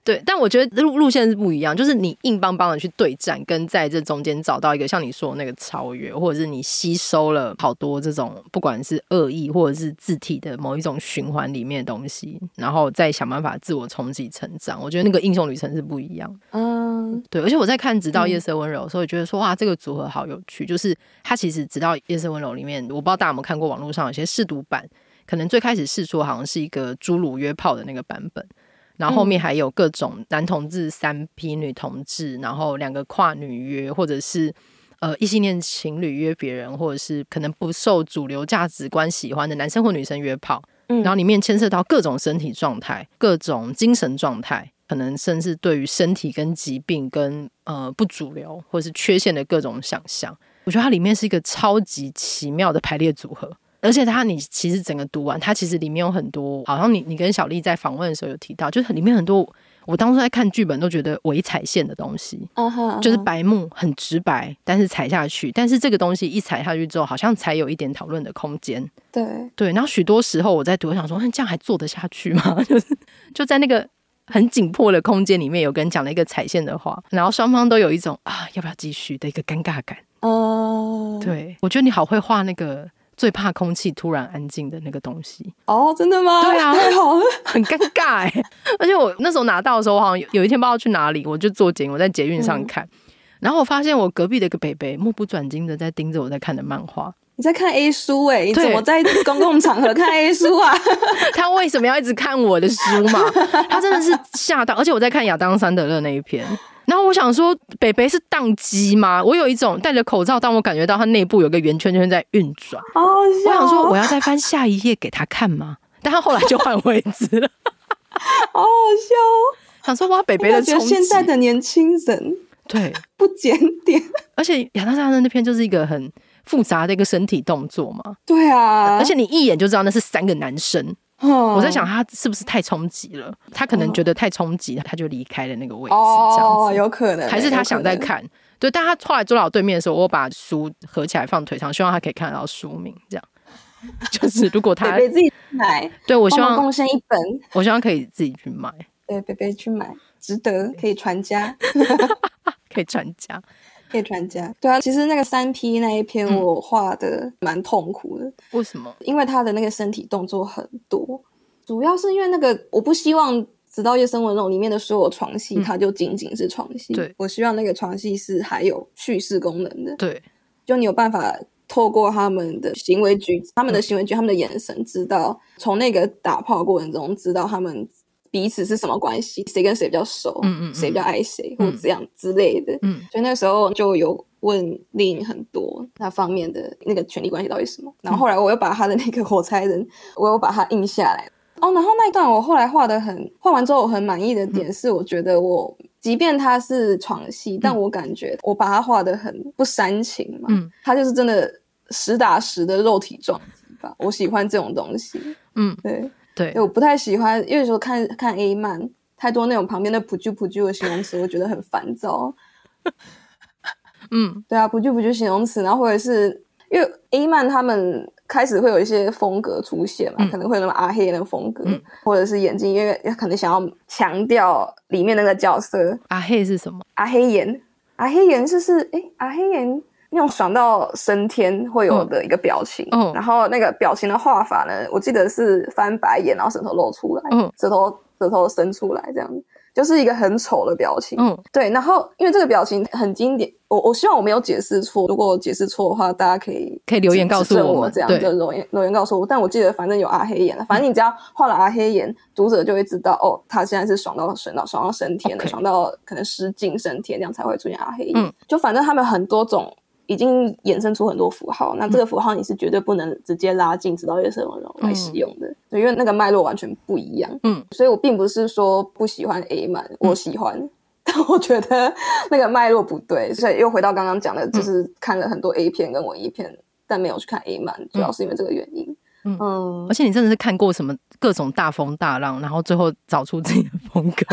对，但我觉得路路线是不一样，就是你硬邦邦的去对战，跟在这中间找到一个像你说的那个超越，或者是你吸收了好多这种不管是恶意或者是自体的某一种循环里面的东西，然后再想办法自我冲击成长。我觉得那个英雄旅程是不一样。嗯，对，而且我在看《直到夜色温柔》的时候，觉得说哇，这个组合好有趣。就是它其实《直到夜色温柔》里面，我不知道大家有没有看过网络上有些试读版，可能最开始试出好像是一个侏儒约炮的那个版本。然后后面还有各种男同志三 P 女同志，然后两个跨女约，或者是呃异性恋情侣约别人，或者是可能不受主流价值观喜欢的男生或女生约炮。嗯，然后里面牵涉到各种身体状态、各种精神状态，可能甚至对于身体跟疾病跟呃不主流或者是缺陷的各种想象。我觉得它里面是一个超级奇妙的排列组合。而且他，你其实整个读完，他其实里面有很多，好像你你跟小丽在访问的时候有提到，就是里面很多，我当初在看剧本都觉得伪踩线的东西，uh huh, uh huh. 就是白目很直白，但是踩下去，但是这个东西一踩下去之后，好像才有一点讨论的空间。对对，然后许多时候我在读，我想说，那这样还做得下去吗？就是就在那个很紧迫的空间里面，有个人讲了一个踩线的话，然后双方都有一种啊，要不要继续的一个尴尬感。嗯、uh，huh. 对，我觉得你好会画那个。最怕空气突然安静的那个东西哦，真的吗？对啊，太 好了，很尴尬哎！而且我那时候拿到的时候，我好像有有一天不知道去哪里，我就坐捷运，我在捷运上看，嗯、然后我发现我隔壁的一个北北目不转睛的在盯着我在看的漫画。你在看 A 书哎？你怎么在公共场合看 A 书啊？他为什么要一直看我的书嘛？他真的是吓到，而且我在看亚当·山德勒那一篇。然后我想说，北北是宕机吗？我有一种戴着口罩，但我感觉到它内部有个圆圈圈在运转。好好笑。我想说，我要再翻下一页给他看吗？但他后来就换位置了，好好笑哦。想说哇，北北的冲击。现在的年轻人对不检点，而且亚当山的那篇就是一个很复杂的一个身体动作嘛？对啊，而且你一眼就知道那是三个男生。我在想他是不是太冲击了？他可能觉得太冲击，他就离开了那个位置。这样子有可能，还是他想再看？对，但他后来坐到我对面的时候，我把书合起来放腿上，希望他可以看得到书名。这样 就是如果他北北自己买，对我希望贡献一本，我希望可以自己去买。对，北北去买，值得，可以传家，可以传家。可以传家，对啊，其实那个三 P 那一篇我画的蛮痛苦的。为什么？因为他的那个身体动作很多，主要是因为那个我不希望《直到夜深纹柔》里面的所有床戏，它就仅仅是床戏。对，我希望那个床戏是还有叙事功能的。对，就你有办法透过他们的行为举止、他们的行为举止、他们的眼神，知道从那个打炮过程中，知道他们。彼此是什么关系？谁跟谁比较熟？嗯嗯，谁比较爱谁，或这样之类的。嗯，所以那时候就有问令很多那方面的那个权力关系到底是什么。然后后来我又把他的那个火柴人，我又把它印下来。哦，然后那一段我后来画的很，画完之后我很满意的点是，我觉得我即便他是床戏，但我感觉我把他画的很不煽情嘛。嗯，他就是真的实打实的肉体撞击吧。我喜欢这种东西。嗯，对。对，我不太喜欢，因为有时候看看 A 漫太多那种旁边的噗啾噗啾的形容词，我觉得很烦躁。嗯，对啊，噗啾噗啾形容词，然后或者是因为 A 漫他们开始会有一些风格出现嘛，嗯、可能会有那么阿黑的风格，嗯、或者是眼睛，因为可能想要强调里面那个角色。阿黑是什么？阿黑眼，阿黑眼就是哎，阿黑眼。那种爽到升天会有的一个表情，嗯，然后那个表情的画法呢，我记得是翻白眼，然后舌头露出来，嗯，舌头舌头伸出来，这样就是一个很丑的表情，嗯，对。然后因为这个表情很经典，我我希望我没有解释错，如果我解释错的话，大家可以可以留言告诉我，这样就留言留言告诉我。但我记得反正有阿黑眼了，反正你只要画了阿黑眼，读者就会知道哦，他现在是爽到升到爽到升天的，爽到可能失禁升天，这样才会出现阿黑眼。嗯，就反正他们很多种。已经衍生出很多符号，那这个符号你是绝对不能直接拉进直到夜色温柔来使用的，嗯、因为那个脉络完全不一样。嗯，所以我并不是说不喜欢 A 漫，我喜欢，嗯、但我觉得那个脉络不对，所以又回到刚刚讲的，就是看了很多 A 片跟文艺片，嗯、但没有去看 A 漫，主要是因为这个原因。嗯，嗯，而且你真的是看过什么各种大风大浪，然后最后找出自己的风格。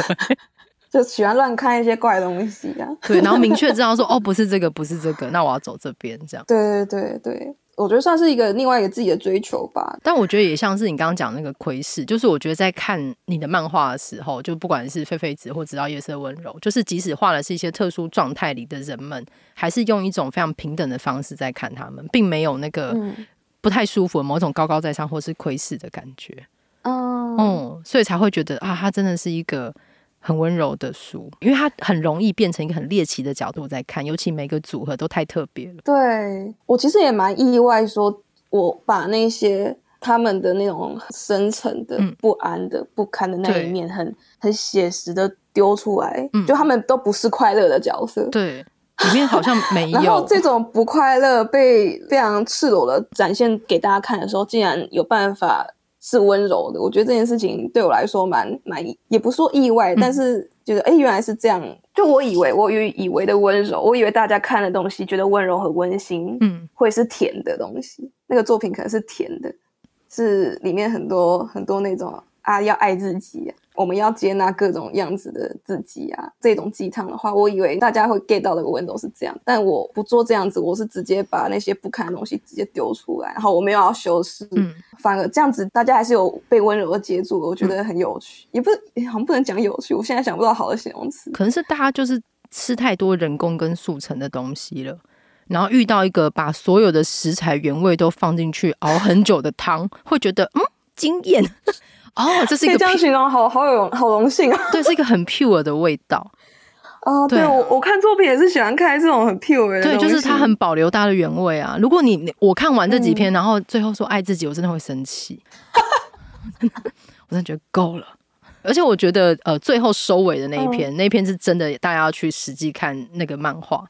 就喜欢乱看一些怪东西啊，对，然后明确知道说哦，不是这个，不是这个，那我要走这边，这样。对对对对，我觉得算是一个另外一个自己的追求吧。但我觉得也像是你刚刚讲那个窥视，就是我觉得在看你的漫画的时候，就不管是狒狒子或直到夜色温柔，就是即使画的是一些特殊状态里的人们，还是用一种非常平等的方式在看他们，并没有那个不太舒服的某种高高在上或是窥视的感觉。嗯嗯，所以才会觉得啊，他真的是一个。很温柔的书，因为它很容易变成一个很猎奇的角度在看，尤其每个组合都太特别了。对，我其实也蛮意外，说我把那些他们的那种深沉的不安的、嗯、不堪的那一面很，很很写实的丢出来，嗯、就他们都不是快乐的角色。对，里面好像没有。然后这种不快乐被非常赤裸的展现给大家看的时候，竟然有办法。是温柔的，我觉得这件事情对我来说蛮蛮，也不说意外，嗯、但是觉得哎，原来是这样。就我以为，我以以为的温柔，我以为大家看的东西觉得温柔和温馨，嗯，会是甜的东西。那个作品可能是甜的，是里面很多很多那种啊，要爱自己、啊。我们要接纳各种样子的自己啊，这种鸡汤的话，我以为大家会 get 到的温柔是这样，但我不做这样子，我是直接把那些不堪的东西直接丢出来，然后我没有要修饰，嗯，反而这样子大家还是有被温柔的接住了，我觉得很有趣，嗯、也不是，好像不能讲有趣，我现在想不到好的形容词，可能是大家就是吃太多人工跟速成的东西了，然后遇到一个把所有的食材原味都放进去熬很久的汤，会觉得嗯惊艳。哦，这是一个这样形容，好好有好荣幸啊！对，是一个很 pure 的味道啊。对，我我看作品也是喜欢看这种很 pure 的，对，就是它很保留它的原味啊。如果你我看完这几篇，然后最后说爱自己，我真的会生气。我真的觉得够了。而且我觉得，呃，最后收尾的那一篇，那一篇是真的，大家要去实际看那个漫画。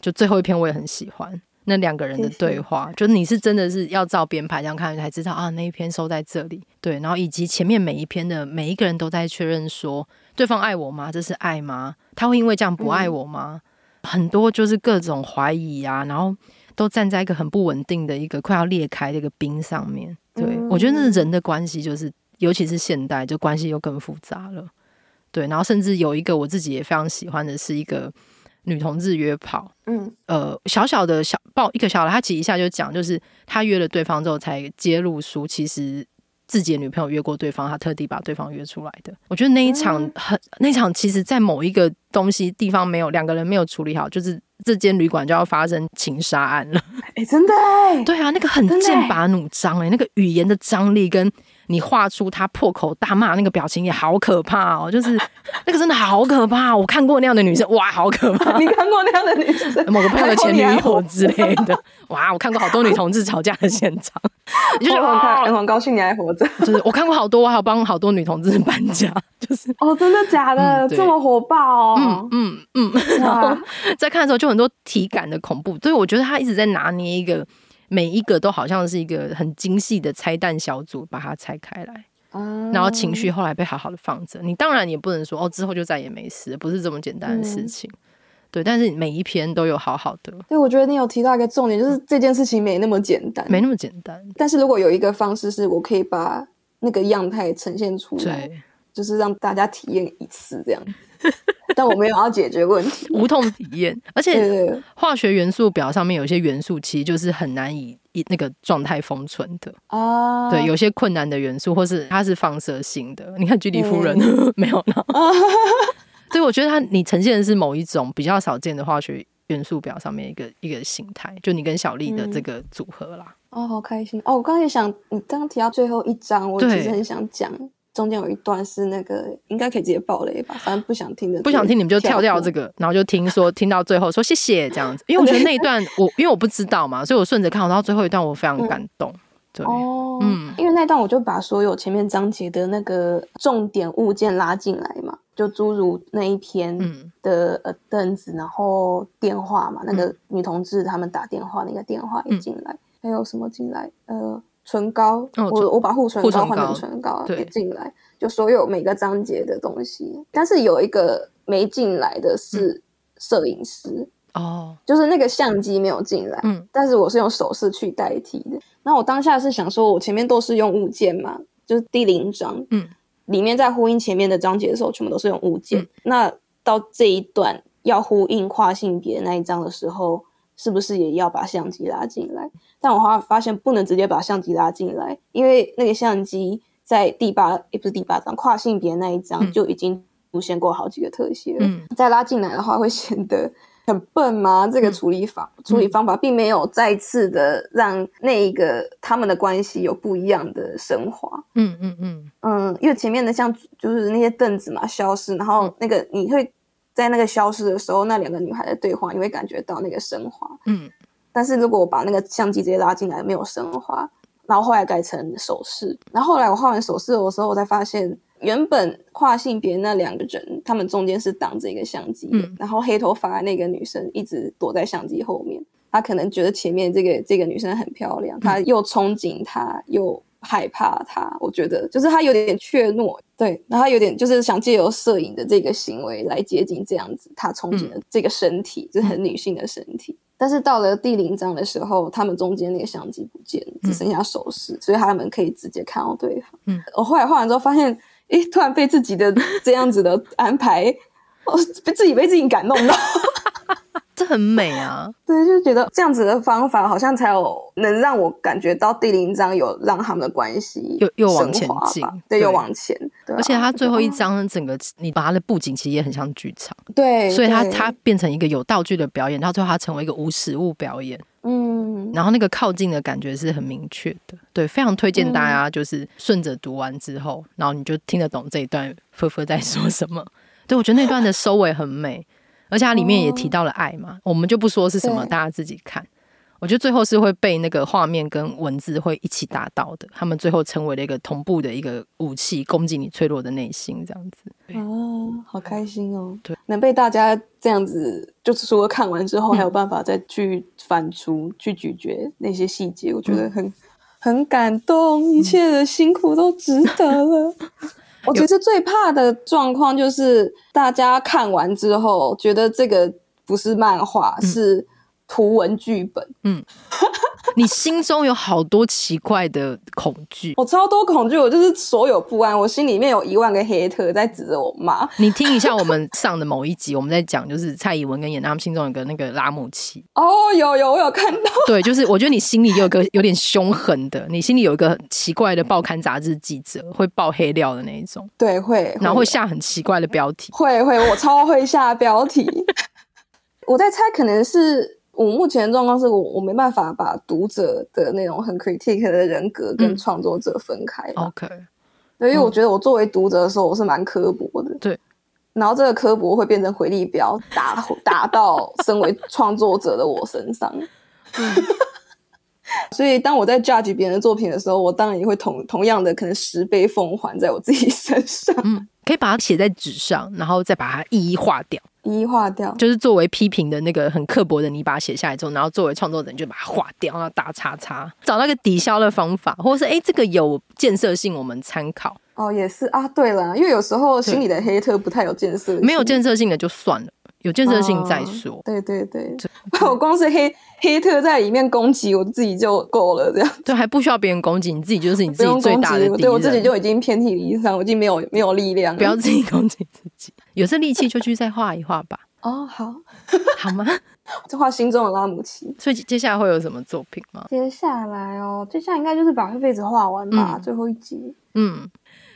就最后一篇，我也很喜欢。那两个人的对话，就是你是真的是要照编排这样看才知道啊，那一篇收在这里，对，然后以及前面每一篇的每一个人都在确认说，对方爱我吗？这是爱吗？他会因为这样不爱我吗？嗯、很多就是各种怀疑啊，然后都站在一个很不稳定的一个快要裂开的一个冰上面。对、嗯、我觉得那人的关系，就是尤其是现代，就关系又更复杂了。对，然后甚至有一个我自己也非常喜欢的是一个女同志约炮，嗯，呃，小小的小报一个小的，他其实一下就讲，就是他约了对方之后才揭露出其实。自己的女朋友约过对方，他特地把对方约出来的。我觉得那一场很，那一场其实，在某一个东西地方没有两个人没有处理好，就是这间旅馆就要发生情杀案了。哎、欸，真的哎，对啊，那个很剑拔弩张哎，那个语言的张力跟。你画出他破口大骂那个表情也好可怕哦，就是那个真的好可怕。我看过那样的女生，哇，好可怕！你看过那样的女生？某个朋友的前女友之类的，哇，我看过好多女同志吵架的现场，你就觉得很很高兴你还活着。就是我看过好多，我还有帮好多女同志搬家，就是哦，真的假的？嗯、这么火爆哦？嗯嗯嗯。然后在看的时候就很多体感的恐怖，所以我觉得他一直在拿捏一个。每一个都好像是一个很精细的拆弹小组，把它拆开来，然后情绪后来被好好的放着。你当然也不能说哦，之后就再也没事，不是这么简单的事情。对，但是每一篇都有好好的。对，我觉得你有提到一个重点，就是这件事情没那么简单，没那么简单。但是如果有一个方式是我可以把那个样态呈现出来，就是让大家体验一次这样。但我没有要解决问题，无痛体验。而且化学元素表上面有些元素，其实就是很难以以那个状态封存的啊。对，有些困难的元素，或是它是放射性的。你看居里夫人 没有呢。所以我觉得它你呈现的是某一种比较少见的化学元素表上面一个一个形态，就你跟小丽的这个组合啦。哦，好开心哦！我刚刚也想，你刚刚提到最后一章，我其实很想讲。中间有一段是那个，应该可以直接爆雷吧？反正不想听的，不想听你们就跳掉这个，然后就听说听到最后说谢谢这样子。因为我觉得那一段 我因为我不知道嘛，所以我顺着看，我到最后一段我非常感动。嗯、对，哦，嗯，因为那段我就把所有前面章节的那个重点物件拉进来嘛，就诸如那一篇的呃凳子，然后电话嘛，那个女同志他们打电话那个电话也进来，嗯、还有什么进来？呃。唇膏，哦、我我把护唇膏换成唇膏也进来，就所有每个章节的东西。但是有一个没进来的是摄影师哦，就是那个相机没有进来。嗯，但是我是用手势去代替的。那我当下是想说，我前面都是用物件嘛，就是第零章，嗯，里面在呼应前面的章节的时候，全部都是用物件。嗯、那到这一段要呼应跨性别那一章的时候。是不是也要把相机拉进来？但我后来发现不能直接把相机拉进来，因为那个相机在第八也不是第八章跨性别那一章就已经出现过好几个特写了。嗯、再拉进来的话，会显得很笨吗？这个处理法、嗯、处理方法并没有再次的让那一个他们的关系有不一样的升华。嗯嗯嗯嗯，因为前面的像就是那些凳子嘛消失，然后那个你会。在那个消失的时候，那两个女孩的对话，你会感觉到那个升华。嗯，但是如果我把那个相机直接拉进来，没有升华，然后后来改成手势，然后后来我画完手势的时候，我才发现，原本跨性别那两个人，他们中间是挡着一个相机的，嗯，然后黑头发的那个女生一直躲在相机后面，她可能觉得前面这个这个女生很漂亮，她又憧憬她，又。害怕他，我觉得就是他有点怯懦，对，然后他有点就是想借由摄影的这个行为来接近这样子他憧憬的这个身体，嗯、就是很女性的身体。但是到了第零章的时候，他们中间那个相机不见了，只剩下手势，嗯、所以他们可以直接看到对方。嗯，我后来画完之后发现，诶，突然被自己的这样子的安排，我自己被自己感动到。这很美啊！对，就觉得这样子的方法好像才有能让我感觉到第零章有让他们的关系又又往前进，对，又往前。对啊，而且他最后一章整个你把他的布景其实也很像剧场，对，所以它它变成一个有道具的表演，到最后它成为一个无实物表演。嗯，然后那个靠近的感觉是很明确的，对，非常推荐大家就是顺着读完之后，然后你就听得懂这一段夫妇在说什么。对，我觉得那段的收尾很美。而且它里面也提到了爱嘛，哦、我们就不说是什么，大家自己看。我觉得最后是会被那个画面跟文字会一起达到的，他们最后成为了一个同步的一个武器，攻击你脆弱的内心，这样子。哦，好开心哦！对，能被大家这样子，就是说看完之后还有办法再去反刍、嗯、去咀嚼那些细节，我觉得很、嗯、很感动，一切的辛苦都值得了。我其实最怕的状况就是大家看完之后觉得这个不是漫画，嗯、是图文剧本。嗯。你心中有好多奇怪的恐惧，我超多恐惧，我就是所有不安，我心里面有一万个黑特在指着我骂。你听一下我们上的某一集，我们在讲就是蔡依文跟演他们心中有个那个拉姆奇。哦，有有，我有看到。对，就是我觉得你心里有个有点凶狠的，你心里有一个很奇怪的报刊杂志记者会爆黑料的那一种。对，会，然后会下很奇怪的标题。会会，我超会下标题。我在猜，可能是。我目前的状况是我我没办法把读者的那种很 critique 的人格跟创作者分开。OK，对，因为我觉得我作为读者的时候，我是蛮刻薄的。对，然后这个刻薄会变成回力镖，打 打到身为创作者的我身上。嗯，所以当我在 judge 别人的作品的时候，我当然也会同同样的可能十倍奉还在我自己身上。嗯，可以把它写在纸上，然后再把它一一划掉。一一划掉，就是作为批评的那个很刻薄的，你把它写下来之后，然后作为创作者，你就把它划掉，然后打叉叉，找到一个抵消的方法，或者是哎、欸，这个有建设性，我们参考。哦，也是。啊，对了，因为有时候心里的黑特不太有建设性，没有建设性的就算了。有建设性再说，哦，对对对，我光是黑黑特在里面攻击我自己就够了，这样对，还不需要别人攻击，你自己就是你自己最大的敌人，对我自己就已经遍体鳞伤，我已经没有没有力量，不要自己攻击自己，有这力气就去再画一画吧。哦，好，好吗？就画心中的拉姆齐。所以接下来会有什么作品吗？接下来哦，接下来应该就是把狒狒子画完吧，嗯，最后一集。嗯，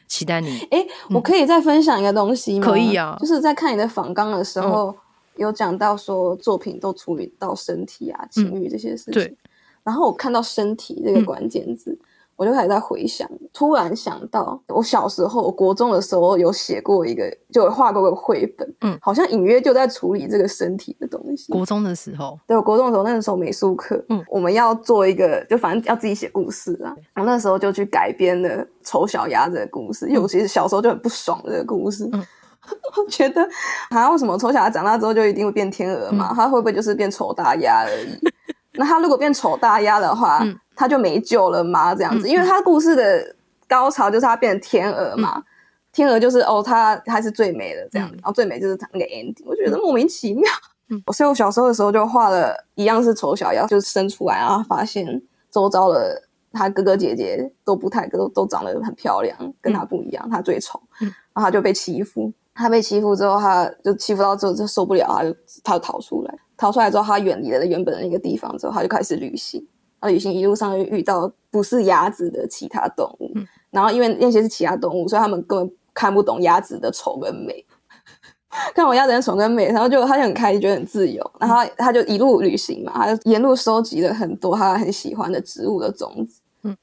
期待你。哎，我可以再分享一个东西吗？可以啊，就是在看你的访纲的时候，嗯，有讲到说作品都处理到身体啊、情欲这些事情。对。然后我看到身体这个关键字。嗯我就开始在回想，突然想到我小时候，我国中的时候有写过一个，就有画过个绘本，嗯，好像隐约就在处理这个身体的东西。国中的时候，对，我国中的时候，那个时候美术课，嗯，我们要做一个，就反正要自己写故事啊。我那时候就去改编了《丑小鸭》这个故事，因为我其实小时候就很不爽这个故事，嗯，我觉得，啊，为什么丑小鸭长大之后就一定会变天鹅嘛？它会不会就是变丑大鸭而已？那它如果变丑大鸭的话，嗯他就没救了吗？这样子，因为他故事的高潮就是他变成天鹅嘛，嗯、天鹅就是哦，他他是最美的这样子，嗯、然后最美就是那个 ending，我觉得莫名其妙。嗯，所以我小时候的时候就画了一样是丑小鸭，就是生出来，然后发现周遭的他哥哥姐姐都不太都都长得很漂亮，跟他不一样，他最丑，嗯。然后他就被欺负，他被欺负之后，他就欺负到之后就受不了，他就他就逃出来，逃出来之后，他远离了原本的那个地方之后，他就开始旅行。旅行一路上又遇到不是鸭子的其他动物，嗯、然后因为那些是其他动物，所以他们根本看不懂鸭子的丑跟美。看我鸭子的丑跟美，然后就他就很开心，觉得很自由。然后他，他就一路旅行嘛，他就沿路收集了很多他很喜欢的植物的种子。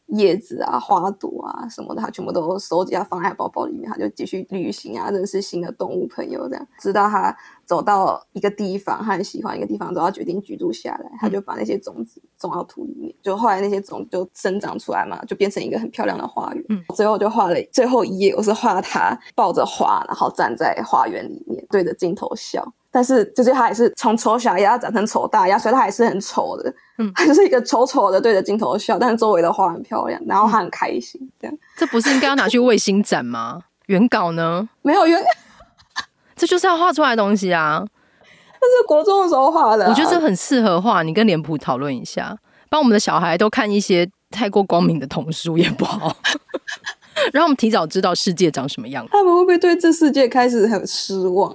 叶子啊，花朵啊什么的，他全部都收集，他放在包包里面，他就继续旅行啊，认识新的动物朋友，这样直到他走到一个地方，他很喜欢一个地方之后，他决定居住下来，他就把那些种子种到土里面，就后来那些种子就生长出来嘛，就变成一个很漂亮的花园。嗯，最后就画了最后一页，我是画他抱着花，然后站在花园里面，对着镜头笑。但是，就是他也是从丑小鸭长成丑大鸭，所以他还是很丑的。嗯，他就是一个丑丑的对着镜头笑，但是周围的花很漂亮，然后他很开心。这样，这不是应该要拿去卫星展吗？原稿呢？没有原，这就是要画出来的东西啊。这是国中的时候画的啊，我觉得这很适合画。你跟脸谱讨论一下，帮我们的小孩都看一些太过光明的童书也不好，让我们提早知道世界长什么样。他们会不会对这世界开始很失望？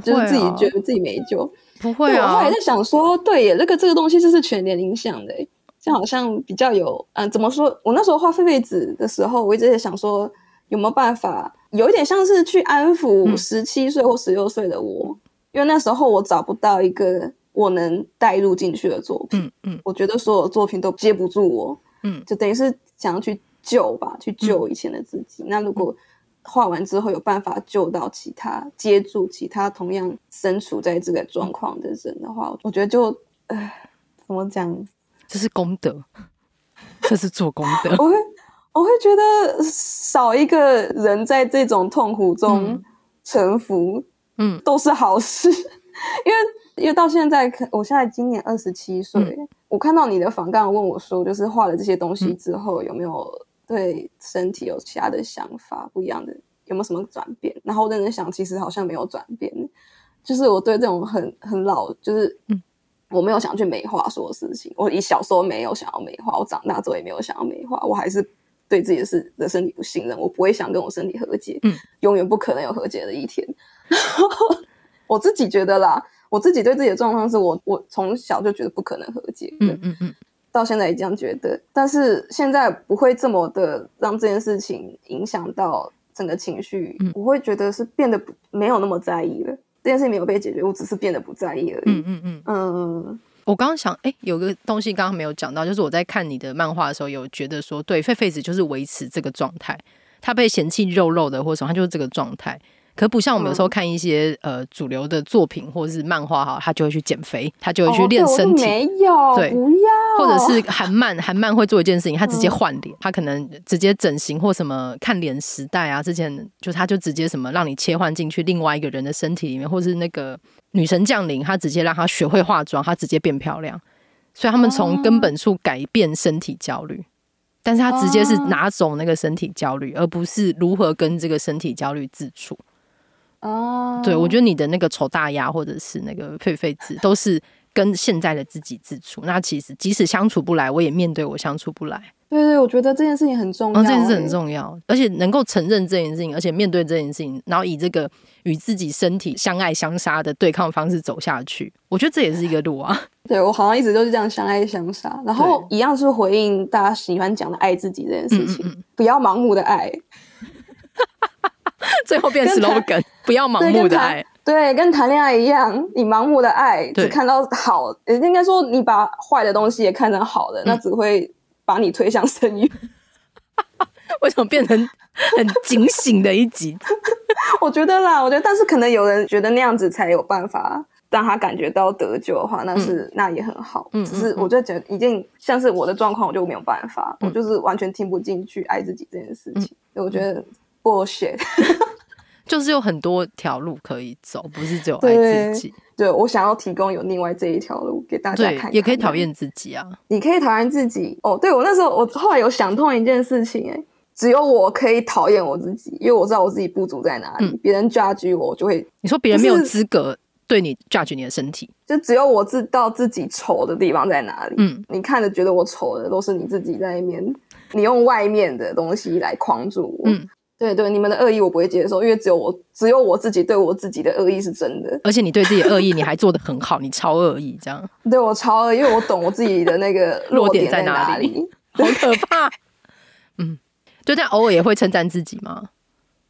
不会、啊，就是自己觉得自己没救，不会啊。我后来在想说，对耶，那个这个东西就是全年龄向的，就好像比较有，嗯，怎么说？我那时候画狒狒纸的时候，我一直在想说，有没有办法，有一点像是去安抚十七岁或十六岁的我，嗯，因为那时候我找不到一个我能带入进去的作品，嗯，嗯，我觉得所有作品都接不住我，嗯，就等于是想要去救吧，去救以前的自己。嗯，那如果画完之后有办法救到其他，接住其他同样身处在这个状况的人的话，我觉得就，呃，怎么讲？这是功德，这是做功德。我会，我会觉得少一个人在这种痛苦中臣服，嗯，都是好事。嗯、因为，因为到现在，我现在今年二十七岁，嗯、我看到你的访刚问我说，就是画了这些东西之后，有没有？对身体有其他的想法，不一样的，有没有什么转变？然后我认真想，其实好像没有转变。就是我对这种很很老，就是我没有想去美化所有事情。我以小时候没有想要美化，我长大之后也没有想要美化。我还是对自己的事的身体不信任，我不会想跟我身体和解。嗯，永远不可能有和解的一天。我自己觉得啦，我自己对自己的状况是我，我从小就觉得不可能和解。嗯嗯嗯，到现在也这样觉得，但是现在不会这么的让这件事情影响到整个情绪。嗯，我会觉得是变得不没有那么在意了。这件事情没有被解决，我只是变得不在意而已。嗯嗯嗯嗯。我刚刚想，哎、欸，有个东西刚刚没有讲到，就是我在看你的漫画的时候，有觉得说，对，狒狒子就是维持这个状态，他被嫌弃肉肉的或者什么，他就是这个状态。可不像我们有时候看一些、嗯、呃主流的作品或者是漫画哈，他就会去减肥，他就会去练身体。哦、没有，对，不要。或者是韩漫，韩漫会做一件事情，他直接换脸，嗯、他可能直接整形或什么看脸时代啊，之前就他就直接什么让你切换进去另外一个人的身体里面，或是那个女神降临，他直接让他学会化妆，他直接变漂亮。所以他们从根本处改变身体焦虑，但是他直接是拿走那个身体焦虑，而不是如何跟这个身体焦虑自处。哦，oh. 对，我觉得你的那个丑大鸭或者是那个狒狒子，都是跟现在的自己自处。那其实即使相处不来，我也面对我相处不来。对对，我觉得这件事情很重要，哦，这件事很重要，而且能够承认这件事情，而且面对这件事情，然后以这个与自己身体相爱相杀的对抗方式走下去，我觉得这也是一个路啊。对，我好像一直都是这样相爱相杀，然后一样是回应大家喜欢讲的爱自己这件事情，嗯嗯嗯，不要盲目的爱。最后变 slogan，不要盲目的爱。对，跟谈恋爱一样，你盲目的爱只看到好，对应该说你把坏的东西也看成好的，嗯、那只会把你推向深渊。为什么变成很警醒的一集？我觉得啦，我觉得，但是可能有人觉得那样子才有办法让他感觉到得救的话，那是、嗯、那也很好。嗯，只是我就觉得一定像是我的状况，我就没有办法，嗯、我就是完全听不进去爱自己这件事情。嗯、我觉得。bullshit，就是有很多条路可以走，不是只有爱自己。对，我想要提供有另外这一条路给大家看，看，也可以讨厌自己啊。你可以讨厌自己哦。对，我那时候，我后来有想通一件事情，哎，只有我可以讨厌我自己，因为我知道我自己不足在哪里。嗯、别人 judge 我，我就会你说别人没有资格对你 judge 你的身体，就只有我知道自己丑的地方在哪里。嗯，你看着觉得我丑的，都是你自己在那边，你用外面的东西来框住我。嗯。对对，你们的恶意我不会接受，因为只有我，只有我自己对我自己的恶意是真的。而且你对自己的恶意，你还做得很好，你超恶意这样。对我超恶意，因为我懂我自己的那个 弱点在哪里，好可怕。嗯，对，但偶尔也会称赞自己吗？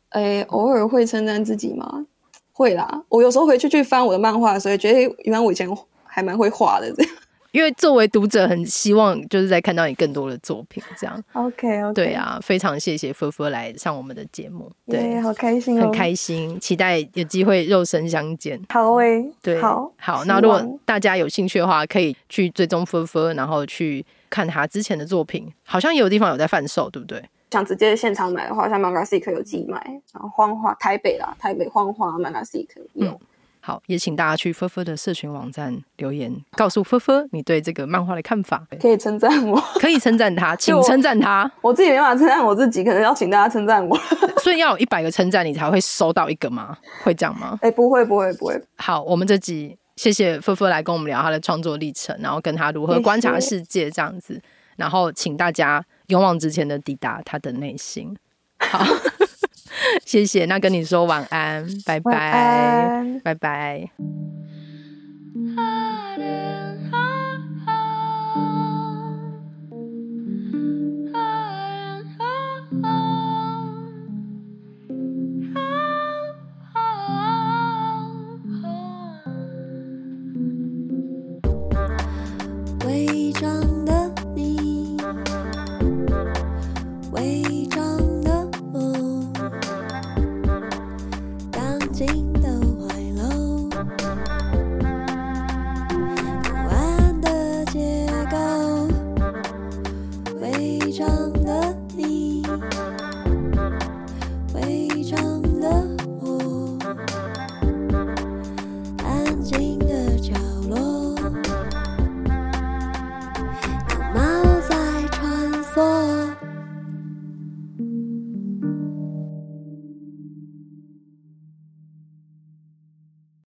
哎，偶尔会称赞自己吗？会啦，我有时候回去去翻我的漫画的时候，觉得原来我以前还蛮会画的这样。因为作为读者很希望就是在看到你更多的作品，这样。OK OK。对啊，非常谢谢夫夫来上我们的节目。对，好开心哦。很开心，期待有机会肉身相见。好诶，对，好。好，那如果大家有兴趣的话，可以去追踪夫夫，然后去看他之前的作品。好像也有地方有在贩售，对不对？想直接现场买的话，像 Magnusik 有寄卖，然后花花台北啦，台北花花 Magnusik 有。好，也请大家去菲菲的社群网站留言，告诉菲菲你对这个漫画的看法。可以称赞我，可以称赞他，请称赞他。我自己没办法称赞我自己，可能要请大家称赞我。所以要有一百个称赞，你才会收到一个吗？会这样吗？哎，不会，不会，不会。好，我们这集谢谢菲菲来跟我们聊他的创作历程，然后跟他如何观察世界这样子，然后请大家勇往直前的抵达他的内心。好。谢谢，那跟你说晚安，拜拜，拜拜。